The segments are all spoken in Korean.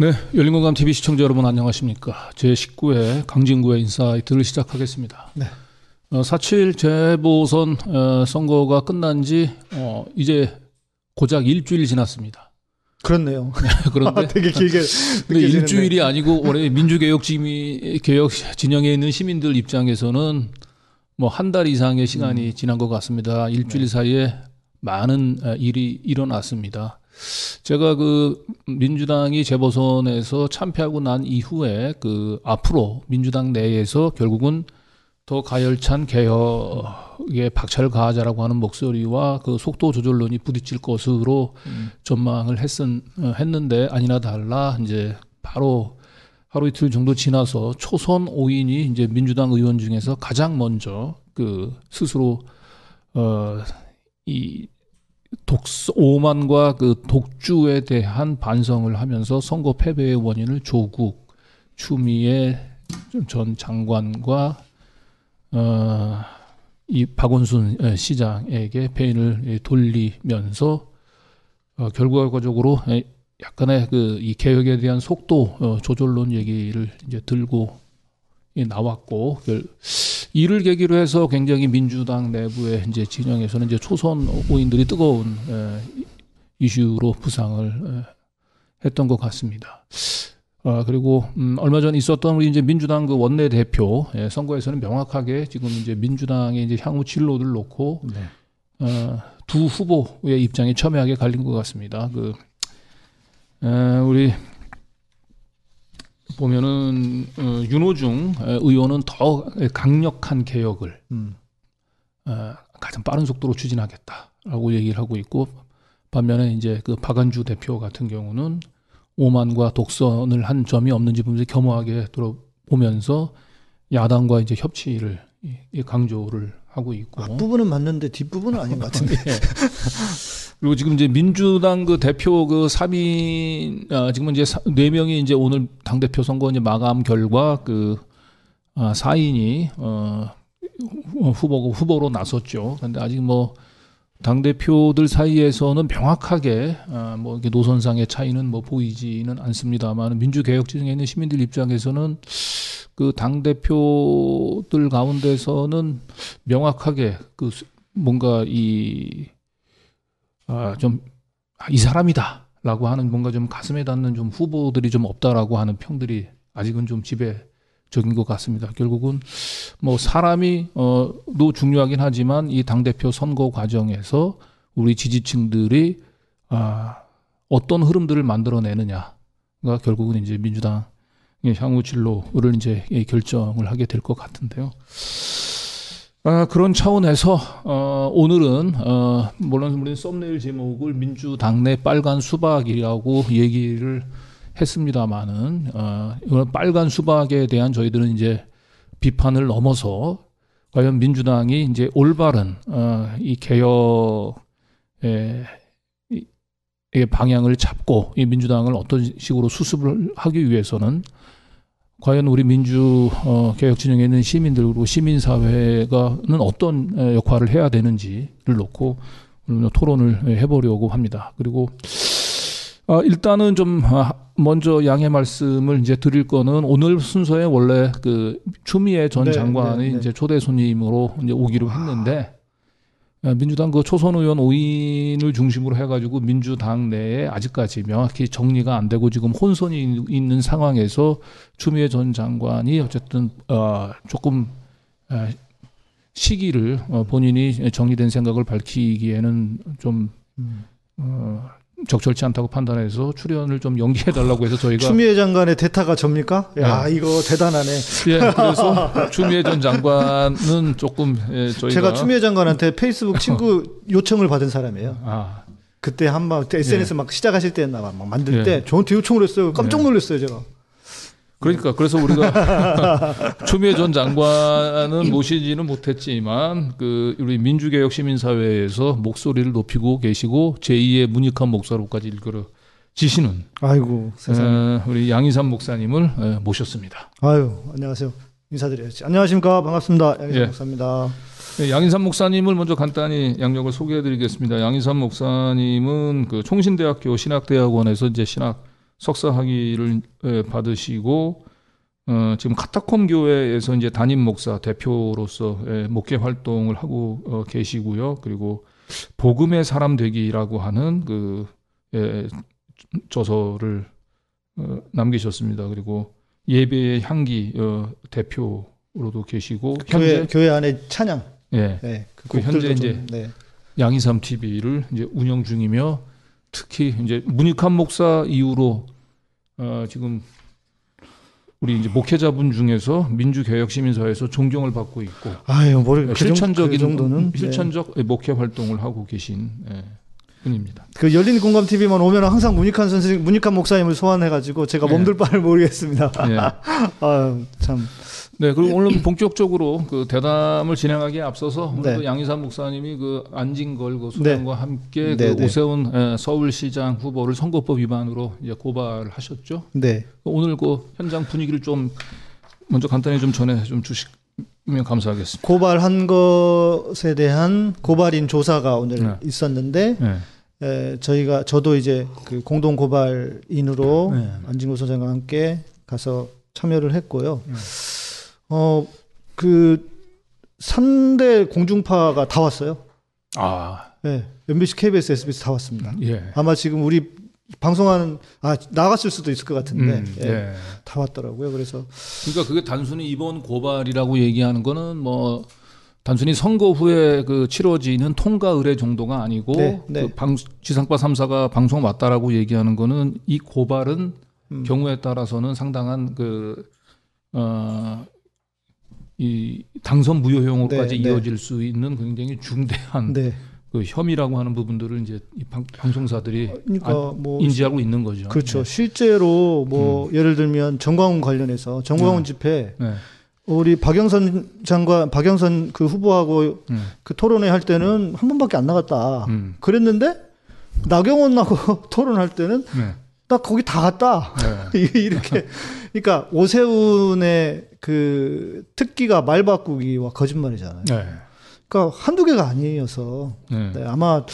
네, 열린공감 TV 시청자 여러분 안녕하십니까? 제 19회 강진구의 인사이트를 시작하겠습니다. 네. 어, 4.7 재보선 어, 선거가 끝난 지 어, 이제 고작 일주일 지났습니다. 그렇네요. 그런데 되게 길게 근데. 일주일이 아니고 올해 민주개혁 진이 개혁 진영에 있는 시민들 입장에서는 뭐 한 달 이상의 시간이 음. 지난 것 같습니다. 네. 일주일 사이에 많은 어, 일이 일어났습니다. 제가 그 민주당이 재보선에서 참패하고 난 이후에 그 앞으로 민주당 내에서 결국은 더 가열찬 개혁에 박차를 가하자라고 하는 목소리와 그 속도 조절론이 부딪힐 것으로 음. 전망을 했은, 어, 했는데 아니나 달라 이제 바로 하루 이틀 정도 지나서 초선 5인이 이제 민주당 의원 중에서 가장 먼저 그 스스로 어 이 독서 오만과 그 독주에 대한 반성을 하면서 선거 패배의 원인을 조국 추미애 전 장관과 어 이 박원순 어, 시장에게 배인을 예, 돌리면서 어, 결과적으로 에, 약간의 그 이 개혁에 대한 속도 어, 조절론 얘기를 이제 들고 예, 나왔고 결, 이를 계기로 해서 굉장히 민주당 내부의 이제 진영에서는 이제 초선 오인들이 뜨거운 에, 이슈로 부상을 에, 했던 것 같습니다. 아, 그리고 음, 얼마 전 있었던 우리 이제 민주당 그 원내 대표 예, 선거에서는 명확하게 지금 이제 민주당의 이제 향후 진로를 놓고 네. 어, 두 후보의 입장이 첨예하게 갈린 것 같습니다. 그 에, 우리 보면은 어, 윤호중 에, 의원은 더 강력한 개혁을 음. 어, 가장 빠른 속도로 추진하겠다라고 얘기를 하고 있고 반면에 이제 그 박안주 대표 같은 경우는 오만과 독선을 한 점이 없는지 보면서 겸허하게 돌아보면서 야당과 이제 협치를 강조를 하고 있고 앞부분은 맞는데 뒷부분은 아닌 것 같은데. 예. 그리고 지금 이제 민주당 그 대표 그 3인 아, 지금 이제 사- 네 명이 이제 오늘 당 대표 선거 이제 마감 결과 그 아, 4인이 어 후- 후보 후보로 나섰죠. 근데 아직 뭐 당 대표들 사이에서는 명확하게 아, 뭐 노선상의 차이는 뭐 보이지는 않습니다만 민주개혁 진영에 있는 시민들 입장에서는 그 당 대표들 가운데서는 명확하게 그 수- 뭔가 이 아, 좀, 아, 이 사람이다 라고 하는 뭔가 좀 가슴에 닿는 좀 후보들이 좀 없다라고 하는 평들이 아직은 좀 지배 적인 것 같습니다. 결국은 뭐 사람이, 어, 도 중요하긴 하지만 이 당 대표 선거 과정에서 우리 지지층들이, 아, 어떤 흐름들을 만들어내느냐가 결국은 이제 민주당의 향후 진로를 이제 결정을 하게 될 것 같은데요. 아, 그런 차원에서 어, 오늘은 어, 물론 우리 썸네일 제목을 민주당 내 빨간 수박이라고 얘기를 했습니다마는 어, 이런 빨간 수박에 대한 저희들은 이제 비판을 넘어서 과연 민주당이 이제 올바른 어, 이 개혁의 이- 이 방향을 잡고 이 민주당을 어떤 식으로 수습을 하기 위해서는 과연 우리 민주 어, 개혁 진영에 있는 시민들 그리고 시민 사회가는 어떤 에, 역할을 해야 되는지를 놓고 토론을 에, 해보려고 합니다. 그리고 아, 일단은 좀 아, 먼저 양해 말씀을 이제 드릴 거는 오늘 순서에 원래 그 추미애 전 네, 장관이 네, 네. 이제 초대 손님으로 이제 오기로 했는데 아, 민주당 그 초선 의원 5인을 중심으로 해가지고 민주당 내에 아직까지 명확히 정리가 안 되고 지금 혼선이 있는 상황에서 추미애 전 장관이 어쨌든 어, 조금 어, 시기를 어, 본인이 정리된 생각을 밝히기에는 좀 음. 어, 적절치 않다고 판단해서 출연을 좀 연기해 달라고 해서 저희가 추미애 장관의 대타가 접니까? 야 네. 이거 대단하네. 예, 그래서 추미애 전 장관은 조금 예, 저희가 제가 추미애 장관한테 페이스북 친구 요청을 받은 사람이에요. 아, 그때 한번 SNS 막 시작하실 때나 막 만들 예. 때 저한테 요청을 했어요. 깜짝 놀랐어요 제가. 그러니까 그래서 우리가 추미애 전 장관은 모시지는 못했지만 그 우리 민주개혁 시민사회에서 목소리를 높이고 계시고 제2의 문익한 목사로까지 일컬어 지시는 아이고 세상에. 어, 우리 양희삼 목사님을 어, 모셨습니다. 아유 안녕하세요. 인사드려야지. 안녕하십니까 반갑습니다. 양희삼 예. 목사입니다. 네, 양인삼 목사님을 먼저 간단히 양력을 소개해드리겠습니다. 양인삼 목사님은 그 총신대학교 신학대학원에서 이제 신학 석사 학위를 예, 받으시고 어, 지금 카타콤 교회에서 이제 담임 목사 대표로서 예, 목회 활동을 하고 어, 계시고요. 그리고 복음의 사람 되기라고 하는 그 예, 저서를 어, 남기셨습니다. 그리고 예배의 향기 어, 대표로도 계시고 교회 현재 교회 안에 찬양. 예, 네. 그 그 현재 곡들도 이제 좀, 네. 양이삼 TV를 이제 운영 중이며 특히 이제 문익환 목사 이후로 어, 지금 우리 이제 목회자분 중에서 민주개혁시민사회에서 존경을 받고 있고 아유, 뭘 그, 실천적인 정, 그 정도는 네. 실천적 목회 활동을 하고 계신 예, 분입니다. 그 열린 공감 TV만 오면 항상 문익환 선생 문익환 목사님을 소환해가지고 제가 네. 몸둘 바를 모르겠습니다. 예. 아유 참. 네, 그리고 오늘 본격적으로 그 대담을 진행하기에 앞서서 오늘 네. 그 양희삼 목사님이 그 안진걸 그 수장과 함께 네, 그 네. 오세훈 예, 서울시장 후보를 선거법 위반으로 이제 고발하셨죠. 네. 오늘 그 현장 분위기를 좀 먼저 간단히 좀 전해 좀 주시면 감사하겠습니다. 고발한 것에 대한 고발인 조사가 오늘 네. 있었는데 네. 에, 저희가 저도 이제 그 공동 고발인으로 네. 안진구 소장과 함께 가서 참여를 했고요. 네. 어그 3대 공중파가 다 왔어요. 아, 네. MBC, KBS, SBS 다 왔습니다. 예. 아마 지금 우리 방송하는 아 나갔을 수도 있을 것 같은데 음, 예, 예. 다 왔더라고요. 그래서 그러니까 그게 단순히 이번 고발이라고 얘기하는 거는 뭐 단순히 선거 후에 그 치러지는 통과 의뢰 정도가 아니고 네, 네. 그 방, 지상파 3사가 방송 왔다라고 얘기하는 거는 이 고발은 음. 경우에 따라서는 상당한 그, 어, 이 당선 무효형으로까지 네, 네. 이어질 수 있는 굉장히 중대한 네. 그 혐의라고 하는 부분들을 이제 이 방, 방송사들이 그러니까 안- 뭐 인지하고 있는 거죠. 그렇죠. 실제로 뭐 음. 예를 들면 정광훈 관련해서 정광훈 집회 네. 우리 박영선 장관 박영선 그 후보하고 음. 그 토론회 할 때는 한 번밖에 안 나갔다. 음. 그랬는데 나경원하고 토론할 때는 네. 나 거기 다 갔다. 네. 이렇게 그러니까 오세훈의 그 특기가 말 바꾸기와 거짓말이잖아요. 네. 그러니까 한두 개가 아니어서 네. 네, 아마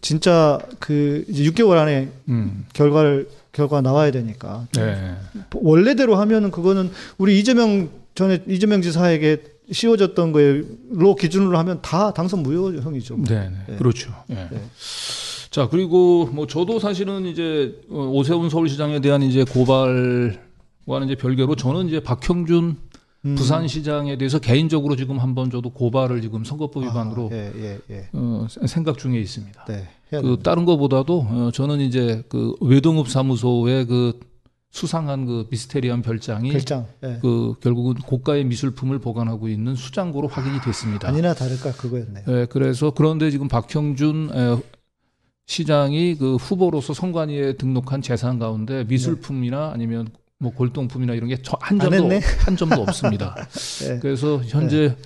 진짜 그 이제 6개월 안에 음. 결과를 결과 나와야 되니까 네. 원래대로 하면은 그거는 우리 이재명 전에 이재명 지사에게 씌워졌던 거로 기준으로 하면 다 당선 무효형이죠. 네, 네. 네. 그렇죠. 예. 네. 자 그리고 뭐 저도 사실은 이제 어, 오세훈 서울시장에 대한 이제 고발과는 이제 별개로 저는 이제 박형준 음. 부산시장에 대해서 개인적으로 지금 한번 저도 고발을 지금 선거법 위반으로 아, 예, 예, 예. 어, 생각 중에 있습니다. 네. 그. 다른 것보다도 어, 저는 이제 그 외동읍 사무소의 그 수상한 그 미스테리한 별장이 결장. 예. 그 결국은 고가의 미술품을 보관하고 있는 수장고로 확인이 됐습니다. 아니나 다를까 그거였네요. 예, 그래서 그런데 지금 박형준 에, 시장이 그 후보로서 선관위에 등록한 재산 가운데 미술품이나 아니면 뭐 골동품이나 이런 게한안 점도? 한 점도 없습니다. 예. 그래서 현재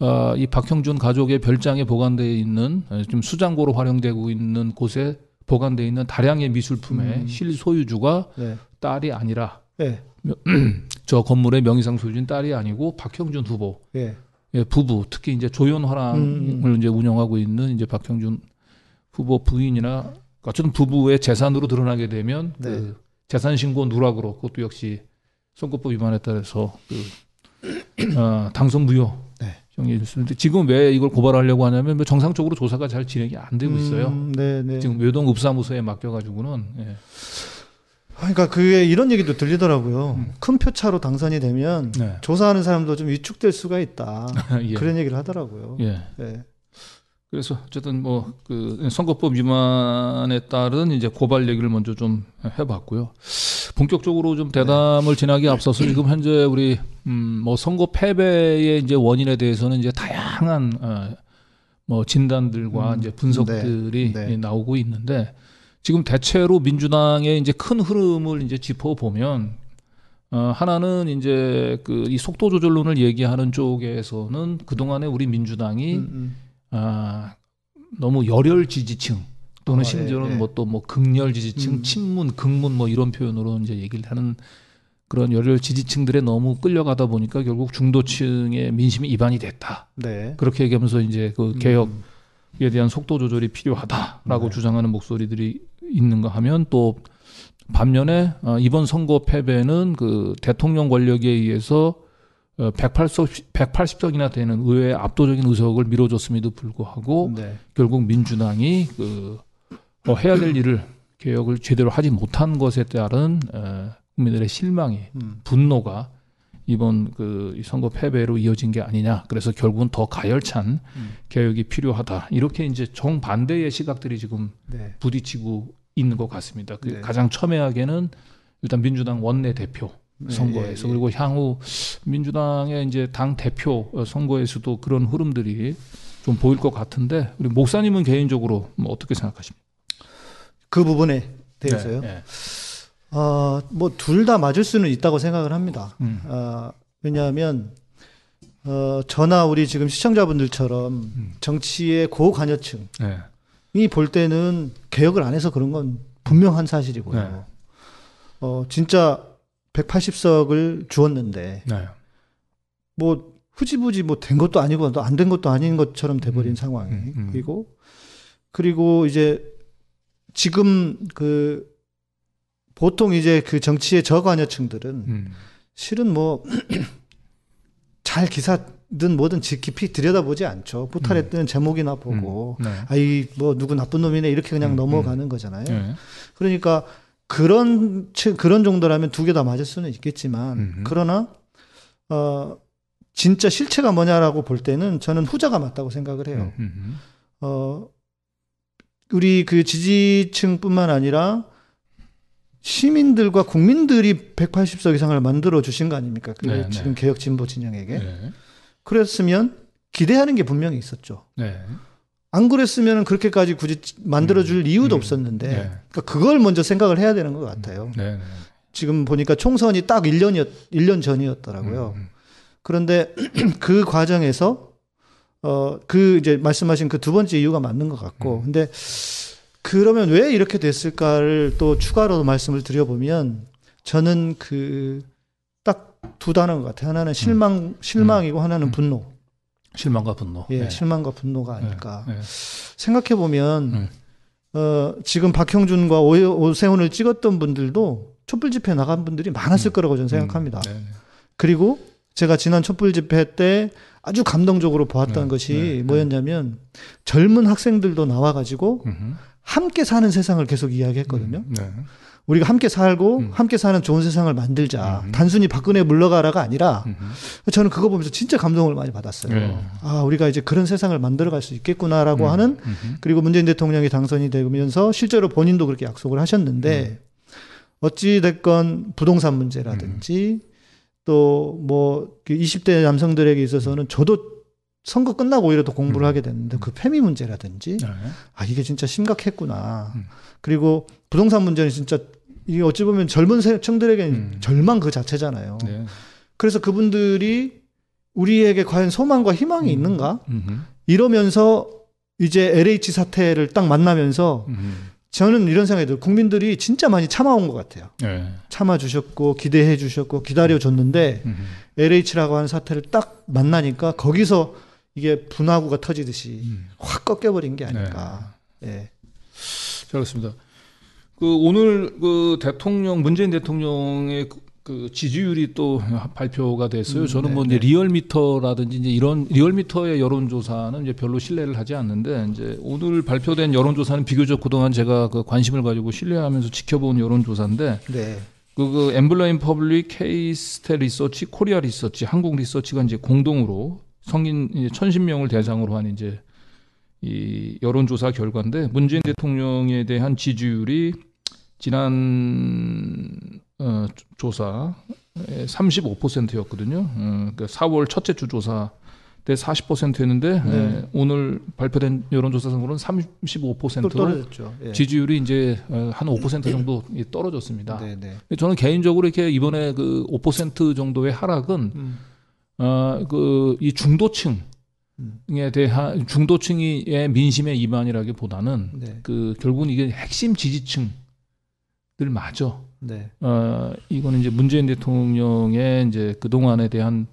어, 이 박형준 가족의 별장에 보관되어 있는 에, 지금 수장고로 활용되고 있는 곳에 보관되어 있는 다량의 미술품의 음. 실소유주가 네. 딸이 아니라 예. 저 건물의 명의상 소유주인 딸이 아니고 박형준 후보 예. 예, 부부 특히 이제 조연화랑을 음. 이제 운영하고 있는 이제 박형준 후보 부인이나 어쨌든 부부의 재산으로 드러나게 되면 네. 그 재산 신고 누락으로 그것도 역시 선거법 위반에 따라서 그 어, 당선 무효 네. 지금 왜 이걸 고발하려고 하냐면 뭐 정상적으로 조사가 잘 진행이 안 되고 있어요. 음, 네, 네. 지금 외동 읍사무소에 맡겨가지고는 예. 그러니까 그게 이런 얘기도 들리더라고요. 음. 큰 표차로 당선이 되면 네. 조사하는 사람도 좀 위축될 수가 있다. 예. 그런 얘기를 하더라고요. 예. 예. 그래서 어쨌든 뭐 그 선거법 위반에 따른 이제 고발 얘기를 먼저 좀 해봤고요. 본격적으로 좀 대담을 진하기 앞서서 지금 현재 우리 음뭐 선거 패배의 이제 원인에 대해서는 이제 다양한 어뭐 진단들과 음, 이제 분석들이 네, 네. 나오고 있는데 지금 대체로 민주당의 이제 큰 흐름을 이제 짚어 보면 어, 하나는 이제 그 이 속도 조절론을 얘기하는 쪽에서는 그 동안에 우리 민주당이 음, 음. 아, 너무 열혈 지지층 또는 어, 심지어는 예, 예. 뭐또 뭐 극렬 지지층, 음. 친문, 극문 뭐 이런 표현으로 이제 얘기를 하는 그런 열혈 지지층들에 너무 끌려가다 보니까 결국 중도층의 민심이 이반이 됐다. 네. 그렇게 얘기하면서 이제 그 음. 개혁에 대한 속도 조절이 필요하다라고 네. 주장하는 목소리들이 있는가 하면 또 반면에 어, 이번 선거 패배는 그 대통령 권력에 의해서 어, 180석, 180석이나 되는 의회 압도적인 의석을 밀어줬음에도 불구하고 네. 결국 민주당이 그 어, 해야 될 일을 개혁을 제대로 하지 못한 것에 따른 어, 국민들의 실망이 음. 분노가 이번 그이 선거 패배로 이어진 게 아니냐. 그래서 결국은 더 가열찬 음. 개혁이 필요하다. 이렇게 이제 정반대의 시각들이 지금 네. 부딪히고 있는 것 같습니다. 그 네. 가장 첨예하게는 일단 민주당 원내 대표 네, 선거에서 예, 예. 그리고 향후 민주당의 이제 당 대표 선거에서도 그런 흐름들이 좀 보일 것 같은데 우리 목사님은 개인적으로 뭐 어떻게 생각하십니까? 그 부분에 대해서요. 네, 네. 어, 뭐 둘 다 맞을 수는 있다고 생각을 합니다. 음. 어, 왜냐하면 어, 저나 우리 지금 시청자분들처럼 음. 정치의 고관여층이 네. 볼 때는 개혁을 안 해서 그런 건 분명한 사실이고요. 네. 어, 진짜 180석을 주었는데 네. 뭐 후지부지 뭐 된 것도 아니고 안 된 것도 아닌 것처럼 돼버린 음, 상황이 음, 음. 그리고 그리고 이제 지금 그 보통 이제 그 정치의 저관여층들은 음. 실은 뭐 잘 기사든 뭐든 지- 깊이 들여다보지 않죠. 포탈에 뜨는 제목이나 보고 음. 네. 아이 뭐 누구 나쁜 놈이네 이렇게 그냥 음, 넘어가는 거잖아요. 네. 그러니까 그런 치- 그런 정도라면 두 개 다 맞을 수는 있겠지만 음흠. 그러나 어 진짜 실체가 뭐냐라고 볼 때는 저는 후자가 맞다고 생각을 해요. 음, 음, 어 우리 그 지지층뿐만 아니라 시민들과 국민들이 180석 이상을 만들어 주신 거 아닙니까? 그 네, 지금 네. 개혁 진보 진영에게. 네. 그랬으면 기대하는 게 분명히 있었죠. 네. 안 그랬으면 그렇게까지 굳이 만들어 줄 이유도 음. 없었는데 네. 그러니까 그걸 먼저 생각을 해야 되는 것 같아요. 네. 네. 지금 보니까 총선이 딱 1년이었 1년 전이었더라고요. 음, 그런데 그 과정에서 어 그 이제 말씀하신 그 두 번째 이유가 맞는 것 같고 음. 근데 그러면 왜 이렇게 됐을까를 또 추가로 말씀을 드려보면 저는 그 딱 두 단어인 것 같아요. 하나는 실망 실망이고 하나는 음. 분노. 실망과 분노. 예, 네. 실망과 분노가 아닐까. 네. 생각해 보면 음. 어 지금 박형준과 오, 오세훈을 찍었던 분들도 촛불 집회 나간 분들이 많았을 음. 거라고 저는 생각합니다. 음, 네, 네. 그리고 제가 지난 촛불 집회 때 아주 감동적으로 보았던 네, 것이 네, 뭐였냐면 젊은 학생들도 나와가지고 음흠. 함께 사는 세상을 계속 이야기했거든요. 음, 네. 우리가 함께 살고 음. 함께 사는 좋은 세상을 만들자. 음. 단순히 박근혜 물러가라가 아니라 음흠. 저는 그거 보면서 진짜 감동을 많이 받았어요. 네. 아, 우리가 이제 그런 세상을 만들어갈 수 있겠구나라고 음, 하는 음흠. 그리고 문재인 대통령이 당선이 되면서 실제로 본인도 그렇게 약속을 하셨는데 어찌 됐건 부동산 문제라든지 또 뭐 20대 남성들에게 있어서는 저도 선거 끝나고 오히려 더 공부를 음. 하게 됐는데 그 페미 문제라든지 네. 아 이게 진짜 심각했구나. 음. 그리고 부동산 문제는 진짜 이게 어찌 보면 젊은 층들에게는 음. 절망 그 자체잖아요. 네. 그래서 그분들이 우리에게 과연 소망과 희망이 음. 있는가? 음흠. 이러면서 이제 LH 사태를 딱 만나면서 음흠. 저는 이런 생각이 들어요. 국민들이 진짜 많이 참아온 것 같아요. 네. 참아주셨고, 기대해 주셨고, 기다려줬는데, 음흠. LH라고 하는 사태를 딱 만나니까 거기서 이게 분화구가 터지듯이 음. 확 꺾여버린 게 아닐까. 예. 잘 알겠습니다. 그 오늘 그 대통령 문재인 대통령의 그- 그 지지율이 또 발표가 됐어요. 음, 저는 네, 뭐 이제 네. 리얼미터라든지 이제 이런 리얼미터의 여론조사는 이제 별로 신뢰를 하지 않는데 이제 오늘 발표된 여론조사는 비교적 그동안 제가 그 관심을 가지고 신뢰하면서 지켜본 여론조사인데 네. 그, 그 엠브레인 퍼블릭, 케이스탯 리서치, 코리아 리서치, 한국 리서치가 이제 공동으로 성인 이제 1010명을 대상으로 한 이제 이 여론조사 결과인데 문재인 대통령에 대한 지지율이 지난 어, 조사 35%였거든요. 어, 그러니까 4월 첫째 주 조사 때 40%였는데 네. 오늘 발표된 여론조사상으로는 또 35%로 떨어졌죠. 예. 지지율이 이제 어, 한5% 정도 이 떨어졌습니다. 네, 네. 저는 개인적으로 이렇게 이번에 그 5% 정도의 하락은 음. 어 그이 중도층 에 음. 대한 중도층의 민심의 이반이라기보다는 네. 그 결국은 이게 핵심 지지층들 맞아. 네. 어 이거는 이제 문재인 대통령의 이제 그 동안에 대한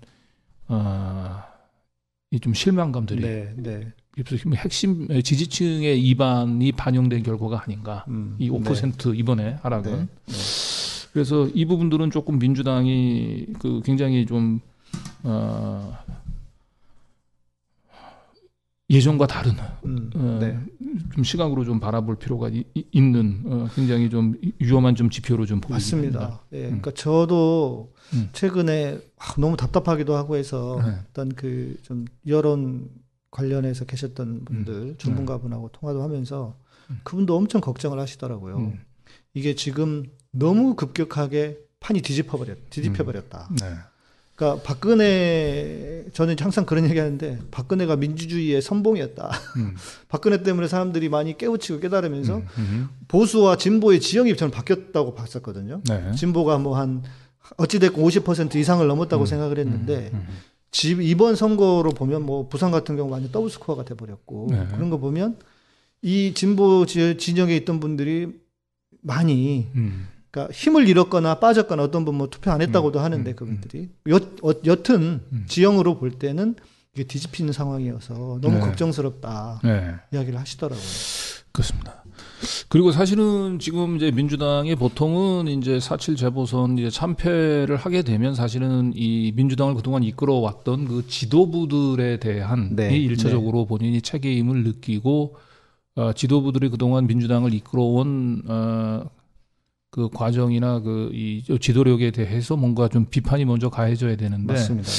어이좀 실망감들이 네. 네. 핵심 지지층의 이반이 반영된 결과가 아닌가. 음, 이5% 이번에 하락은. 네. 네. 그래서 이 부분들은 조금 민주당이 그 굉장히 좀 어, 예전과 다른 음, 어, 네. 좀 시각으로 좀 바라볼 필요가 이- 이- 있는 어, 굉장히 좀 위험한 좀 지표로 좀 보입니다. 맞습니다. 예, 음. 그러니까 저도 음. 최근에 아, 너무 답답하기도 하고 해서 네. 어떤 그 좀 여론 관련해서 계셨던 분들 전문가분하고 통화도 하면서 음. 그분도 엄청 걱정을 하시더라고요. 음. 이게 지금 너무 급격하게 판이 뒤집어 버렸, 뒤집혀 버렸다. 네. 그러니까 박근혜 저는 항상 그런 얘기하는데 박근혜가 민주주의의 선봉이었다. 음. 박근혜 때문에 사람들이 많이 깨우치고 깨달으면서 음. 음. 보수와 진보의 지형이 저는 바뀌었다고 봤었거든요. 네. 진보가 뭐 한 어찌됐건 50% 이상을 넘었다고 음, 생각을 했는데 음. 집 이번 선거로 보면 뭐 부산 같은 경우 완전 더블 스코어가 돼 버렸고 네. 그런 거 보면 이 진보 지- 진영에 있던 분들이 많이 음. 그러니까 힘을 잃었거나 빠졌거나 어떤 분뭐 투표 안 했다고도 음, 하는데 음, 그분들이 여, 어, 여튼 음. 지형으로 볼 때는 이게 뒤집히는 상황이어서 너무 네. 걱정스럽다 네. 이야기를 하시더라고요. 그렇습니다. 그리고 사실은 지금 이제 민주당이 보통은 이제 4.7 재보선 이제 참패를 하게 되면 사실은 이 민주당을 그동안 이끌어왔던 그 지도부들에 대한 네, 이 일차적으로 본인이 책임을 느끼고 어, 지도부들이 그동안 민주당을 이끌어온 어, 그 과정이나 그 이 지도력에 대해서 뭔가 좀 비판이 먼저 가해져야 되는데 맞습니다.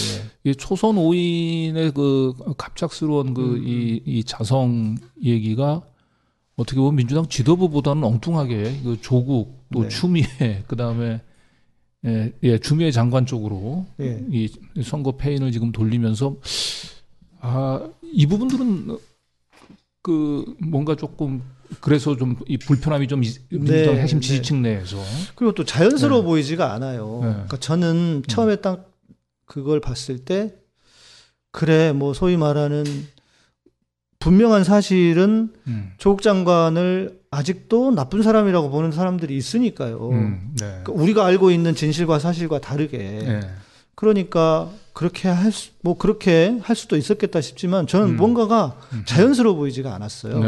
예. 이 초선 5인의 그 갑작스러운 그 음. 이이 자성 얘기가 어떻게 보면 민주당 지도부보다는 엉뚱하게 그 조국 또 네. 추미애 그다음에 예, 예 추미애 장관 쪽으로 예. 이 선거 패인을 지금 돌리면서 아 이 부분들은 그 뭔가 조금 그래서 좀 이 불편함이 좀 이- 민주당 네, 핵심 네. 지지층 내에서 그리고 또 자연스러워 네. 보이지가 않아요. 네. 그러니까 저는 처음에 딱 그걸 봤을 때 그래 뭐 소위 말하는 분명한 사실은 음, 조국 장관을 아직도 나쁜 사람이라고 보는 사람들이 있으니까요. 음, 네. 그러니까 우리가 알고 있는 진실과 사실과 다르게 네. 그러니까 그렇게 할 수, 뭐 그렇게 할 수도 있었겠다 싶지만 저는 음. 뭔가가 음. 자연스러워 보이지가 않았어요.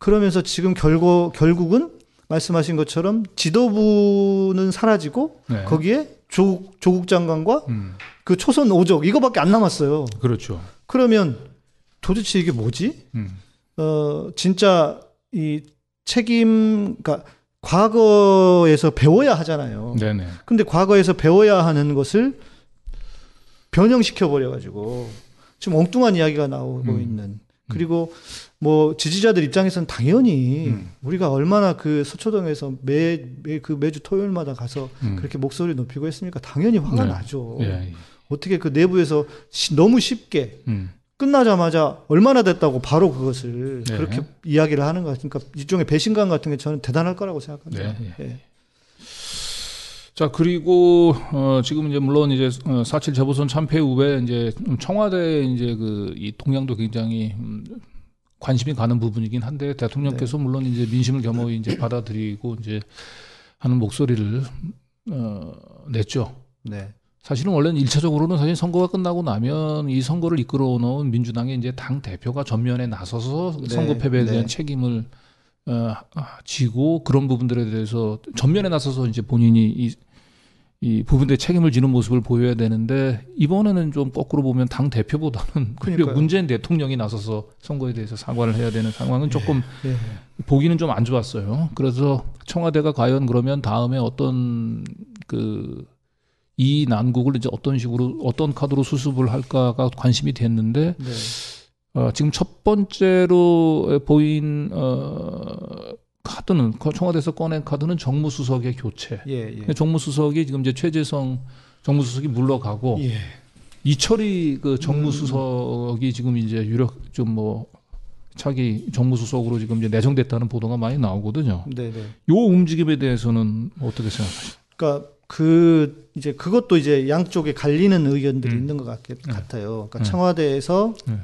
네. 그러면서 지금 결국 결국은 말씀하신 것처럼 지도부는 사라지고 네. 거기에 조국, 조국 장관과 음, 그 초선 5족 이거밖에 안 남았어요. 그렇죠. 그러면 도대체 이게 뭐지? 음. 어 진짜 이 책임 그러니까 과거에서 배워야 하잖아요. 네네. 근데 과거에서 배워야 하는 것을 변형시켜 버려 가지고 지금 엉뚱한 이야기가 나오고 음. 있는 그리고 뭐 지지자들 입장에서는 당연히 음. 우리가 얼마나 그 서초동에서 매, 매, 그 매주 토요일마다 가서 음. 그렇게 목소리 높이고 했으니까 당연히 화가 네. 나죠. 예. 예. 어떻게 그 내부에서 시- 너무 쉽게 음. 끝나자마자 얼마나 됐다고 바로 그것을 네. 그렇게 이야기를 하는 것 같으니까 일종의 배신감 같은 게 저는 대단할 거라고 생각합니다. 네, 예. 자 그리고 어 지금 이제 물론 이제 어, 4.7 재보선 참패 후에 이제 좀 청와대 이제 그 이 동향도 굉장히 음, 관심이 가는 부분이긴 한데 대통령께서 네. 물론 이제 민심을 겸허히 이제 받아들이고 이제 하는 목소리를 어 냈죠. 네. 사실은 원래는 일차적으로는 사실 선거가 끝나고 나면 이 선거를 이끌어 놓은 민주당의 이제 당 대표가 전면에 나서서 네, 선거 패배에 대한 네. 책임을 어, 아, 지고 그런 부분들에 대해서 전면에 나서서 이제 본인이 이, 이 부분에 책임을 지는 모습을 보여야 되는데 이번에는 좀 거꾸로 보면 당 대표보다는 오히려. 문재인 대통령이 나서서 선거에 대해서 사과를 해야 되는 상황은 조금 예. 보기는 좀 안 좋았어요. 그래서 청와대가 과연 그러면 다음에 어떤 그 이 난국을 이제 어떤 식으로 어떤 카드로 수습을 할까가 관심이 됐는데 네. 어, 지금 첫 번째로 보인 어, 카드는 그 청와대에서 꺼낸 카드는 정무수석의 교체. 예, 예. 정무수석이 지금 이제 최재성 정무수석이 물러가고 예. 이철이 그 정무수석이 지금 이제 유력 좀 뭐 차기 정무수석으로 지금 이제 내정됐다는 보도가 많이 나오거든요. 네, 네. 요 움직임에 대해서는 어떻게 생각하세요? 그러니까 그 이제 그것도 이제 양쪽에 갈리는 의견들이 음. 있는 것 같, 같아요. 그러니까 네. 청와대에서 네.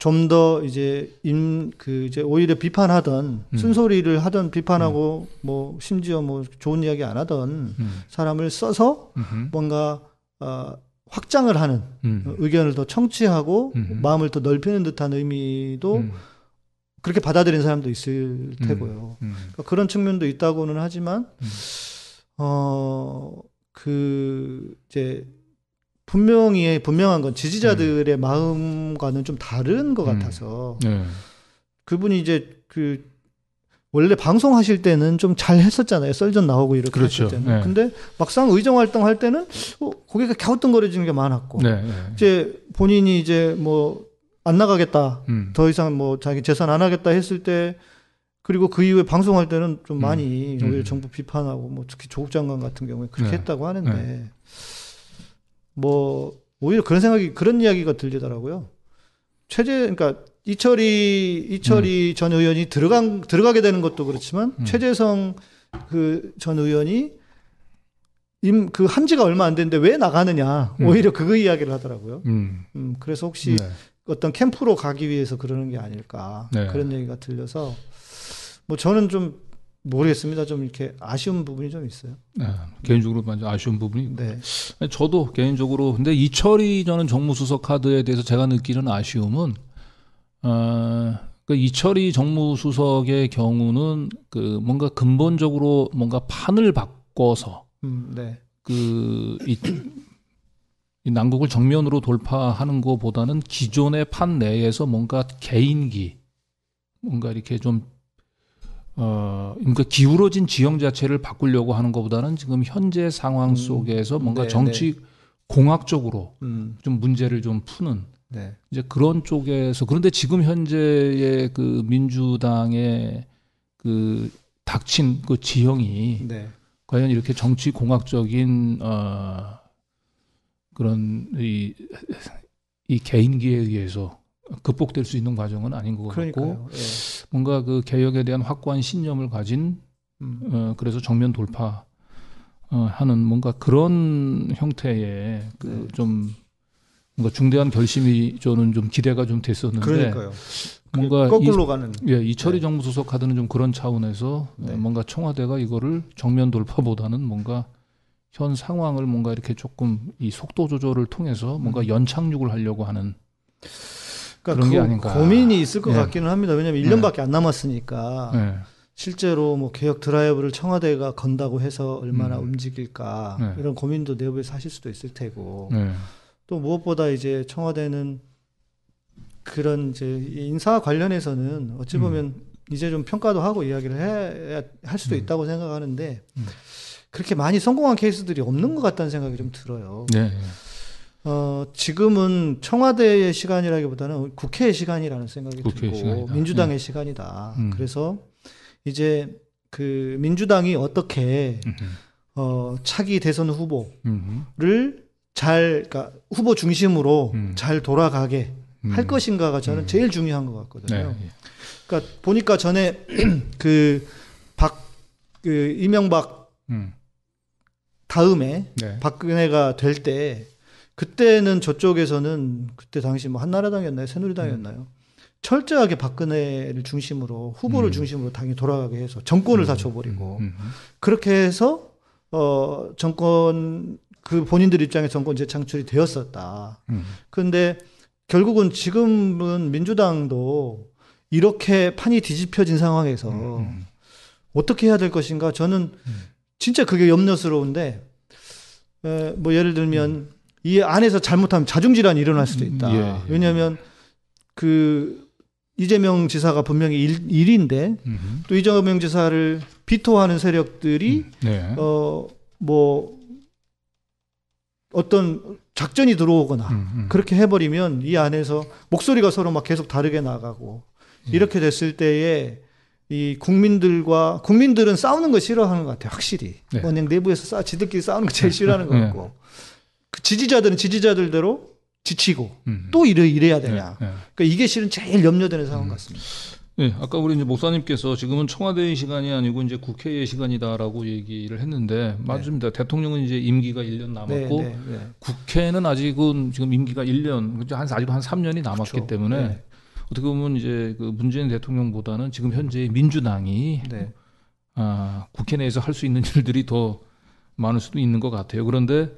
좀 더 이제 임 그 이제 오히려 비판하던 음. 쓴소리를 하던 비판하고 뭐 심지어 뭐 좋은 이야기 안 하던 음. 사람을 써서 음흠. 뭔가 어, 확장을 하는 음. 의견을 더 청취하고 음. 마음을 더 넓히는 듯한 의미도 음. 그렇게 받아들이는 사람도 있을 테고요. 음. 그러니까 그런 측면도 있다고는 하지만 음. 어그 이제 분명히 분명한 건 지지자들의 마음과는 좀 다른 것 음. 같아서 네. 그분이 이제 그 원래 방송하실 때는 좀 잘 했었잖아요. 썰전 나오고 이렇게 그렇죠. 하실 때는. 네. 근데 막상 의정 활동 할 때는 어, 고개가 갸우뚱거려지는 게 많았고 네. 네. 이제 본인이 이제 뭐 안 나가겠다. 음. 더 이상 뭐 자기 재산 안 하겠다 했을 때 그리고 그 이후에 방송할 때는 좀 음. 많이 음. 오히려 정부 비판하고 뭐 특히 조국 장관 같은 경우에 그렇게 네. 했다고 하는데 뭐 오히려 그런 생각이 그런 이야기가 들리더라고요. 최재 그러니까 이철이 이철이 전 의원이 들어간 들어가게 되는 것도 그렇지만 음. 최재성 그 전 의원이 임 그 한지가 얼마 안 됐는데 왜 나가느냐 음. 오히려 그 이야기를 하더라고요. 음. 음 그래서 혹시 네. 어떤 캠프로 가기 위해서 그러는 게 아닐까 네. 그런 얘기가 들려서 뭐 저는 좀 모르겠습니다. 좀 이렇게 아쉬운 부분이 좀 있어요. 네. 개인적으로 완전 아쉬운 부분이 네, 저도 개인적으로 근데 이철이 저는 정무수석 카드에 대해서 제가 느끼는 아쉬움은 어, 그 이철이 정무수석의 경우는 그 뭔가 근본적으로 뭔가 판을 바꿔서 음, 네, 그이 이 난국을 정면으로 돌파하는 것보다는 기존의 판 내에서 뭔가 개인기 뭔가 이렇게 좀 어, 그러니까 기울어진 지형 자체를 바꾸려고 하는 것보다는 지금 현재 상황 음, 속에서 뭔가 네, 정치 공학적으로 음, 좀 문제를 좀 푸는 네, 이제 그런 쪽에서 그런데 지금 현재의 그 민주당의 그 닥친 그 지형이 네, 과연 이렇게 정치 공학적인 어 그런 이, 이 개인기에 의해서 극복될 수 있는 과정은 아닌 것 같고. 예. 뭔가 그 개혁에 대한 확고한 신념을 가진 음, 어 그래서 정면 돌파 어 하는 뭔가 그런 형태의 그 네. 좀 뭔가 중대한 결심이 저는 좀 기대가 좀 됐었는데 그러니까요. 뭔가 거꾸로 가는. 이, 예, 이철이 네. 정무수석 카드는 좀 그런 차원에서 네. 어, 뭔가 청와대가 이거를 정면 돌파보다는 뭔가 현 상황을 뭔가 이렇게 조금 이 속도 조절을 통해서 뭔가 음. 연착륙을 하려고 하는 그러니까 그런 게그 아닌가. 고민이 있을 것 예. 같기는 합니다. 왜냐하면 1년밖에 안 남았으니까 네. 실제로 뭐 개혁 드라이브를 청와대가 건다고 해서 얼마나 음. 움직일까 네. 이런 고민도 내부에서 하실 수도 있을 테고 네. 또 무엇보다 이제 청와대는 그런 이제 이 인사 관련해서는 어찌 음. 보면 이제 좀 평가도 하고 이야기를 해야 할 수도 음. 있다고 생각하는데 음. 그렇게 많이 성공한 케이스들이 없는 것 같다는 생각이 좀 들어요. 네. 어, 지금은 청와대의 시간이라기보다는 국회의 시간이라는 생각이 국회의 들고 시간이다. 민주당의 시간이다. 음. 그래서 이제 그 민주당이 어떻게 음. 어, 차기 대선 후보를 음. 잘, 그러니까 후보 중심으로 음. 잘 돌아가게 음. 할 것인가가 저는 음. 제일 중요한 것 같거든요. 네. 그러니까 보니까 전에 그 박, 그 이명박 음. 다음에 네. 박근혜가 될때 그때는 저쪽에서는 그때 당시 뭐 한나라당이었나요 새누리당이었나요 철저하게 박근혜를 중심으로 후보를 음. 중심으로 당이 돌아가게 해서 정권을 다 줘버리고 음. 그렇게 해서 어 정권 그 본인들 입장에 정권 재창출이 되었었다. 음. 그런데 결국은 지금은 민주당도 이렇게 판이 뒤집혀진 상황에서 음. 어떻게 해야 될 것인가 저는 음. 진짜 그게 염려스러운데 에, 뭐 예를 들면 이 안에서 잘못하면 자중질환이 일어날 수도 있다. 음, 예, 예. 왜냐하면 그 이재명 지사가 분명히 일, 일인데 음. 또 이재명 지사를 비토하는 세력들이 네. 어뭐 어떤 작전이 들어오거나 음. 음. 그렇게 해버리면 이 안에서 목소리가 서로 막 계속 다르게 나가고 음. 이렇게 됐을 때에 이 국민들과 국민들은 싸우는 거 싫어하는 것 같아요 확실히 네. 원행 내부에서 싸 지들끼리 싸우는 거 제일 싫어하는 것 네. 같고 그 지지자들은 지지자들대로 지치고 음. 또 이래 이래야 네. 되냐 네. 그러니까 이게 실은 제일 염려되는 상황 음. 같습니다. 네, 아까 우리 이제 목사님께서 지금은 청와대의 시간이 아니고 이제 국회의 시간이다라고 얘기를 했는데 맞습니다. 대통령은 이제 임기가 1년 네, 남았고 네, 네. 국회는 아직은 지금 임기가 1년, 그죠? 한 아직 한 3년이 남았기 그렇죠. 때문에 네. 어떻게 보면 이제 그 문재인 대통령보다는 지금 현재 민주당이 네. 아, 국회 내에서 할 수 있는 일들이 더 많을 수도 있는 것 같아요. 그런데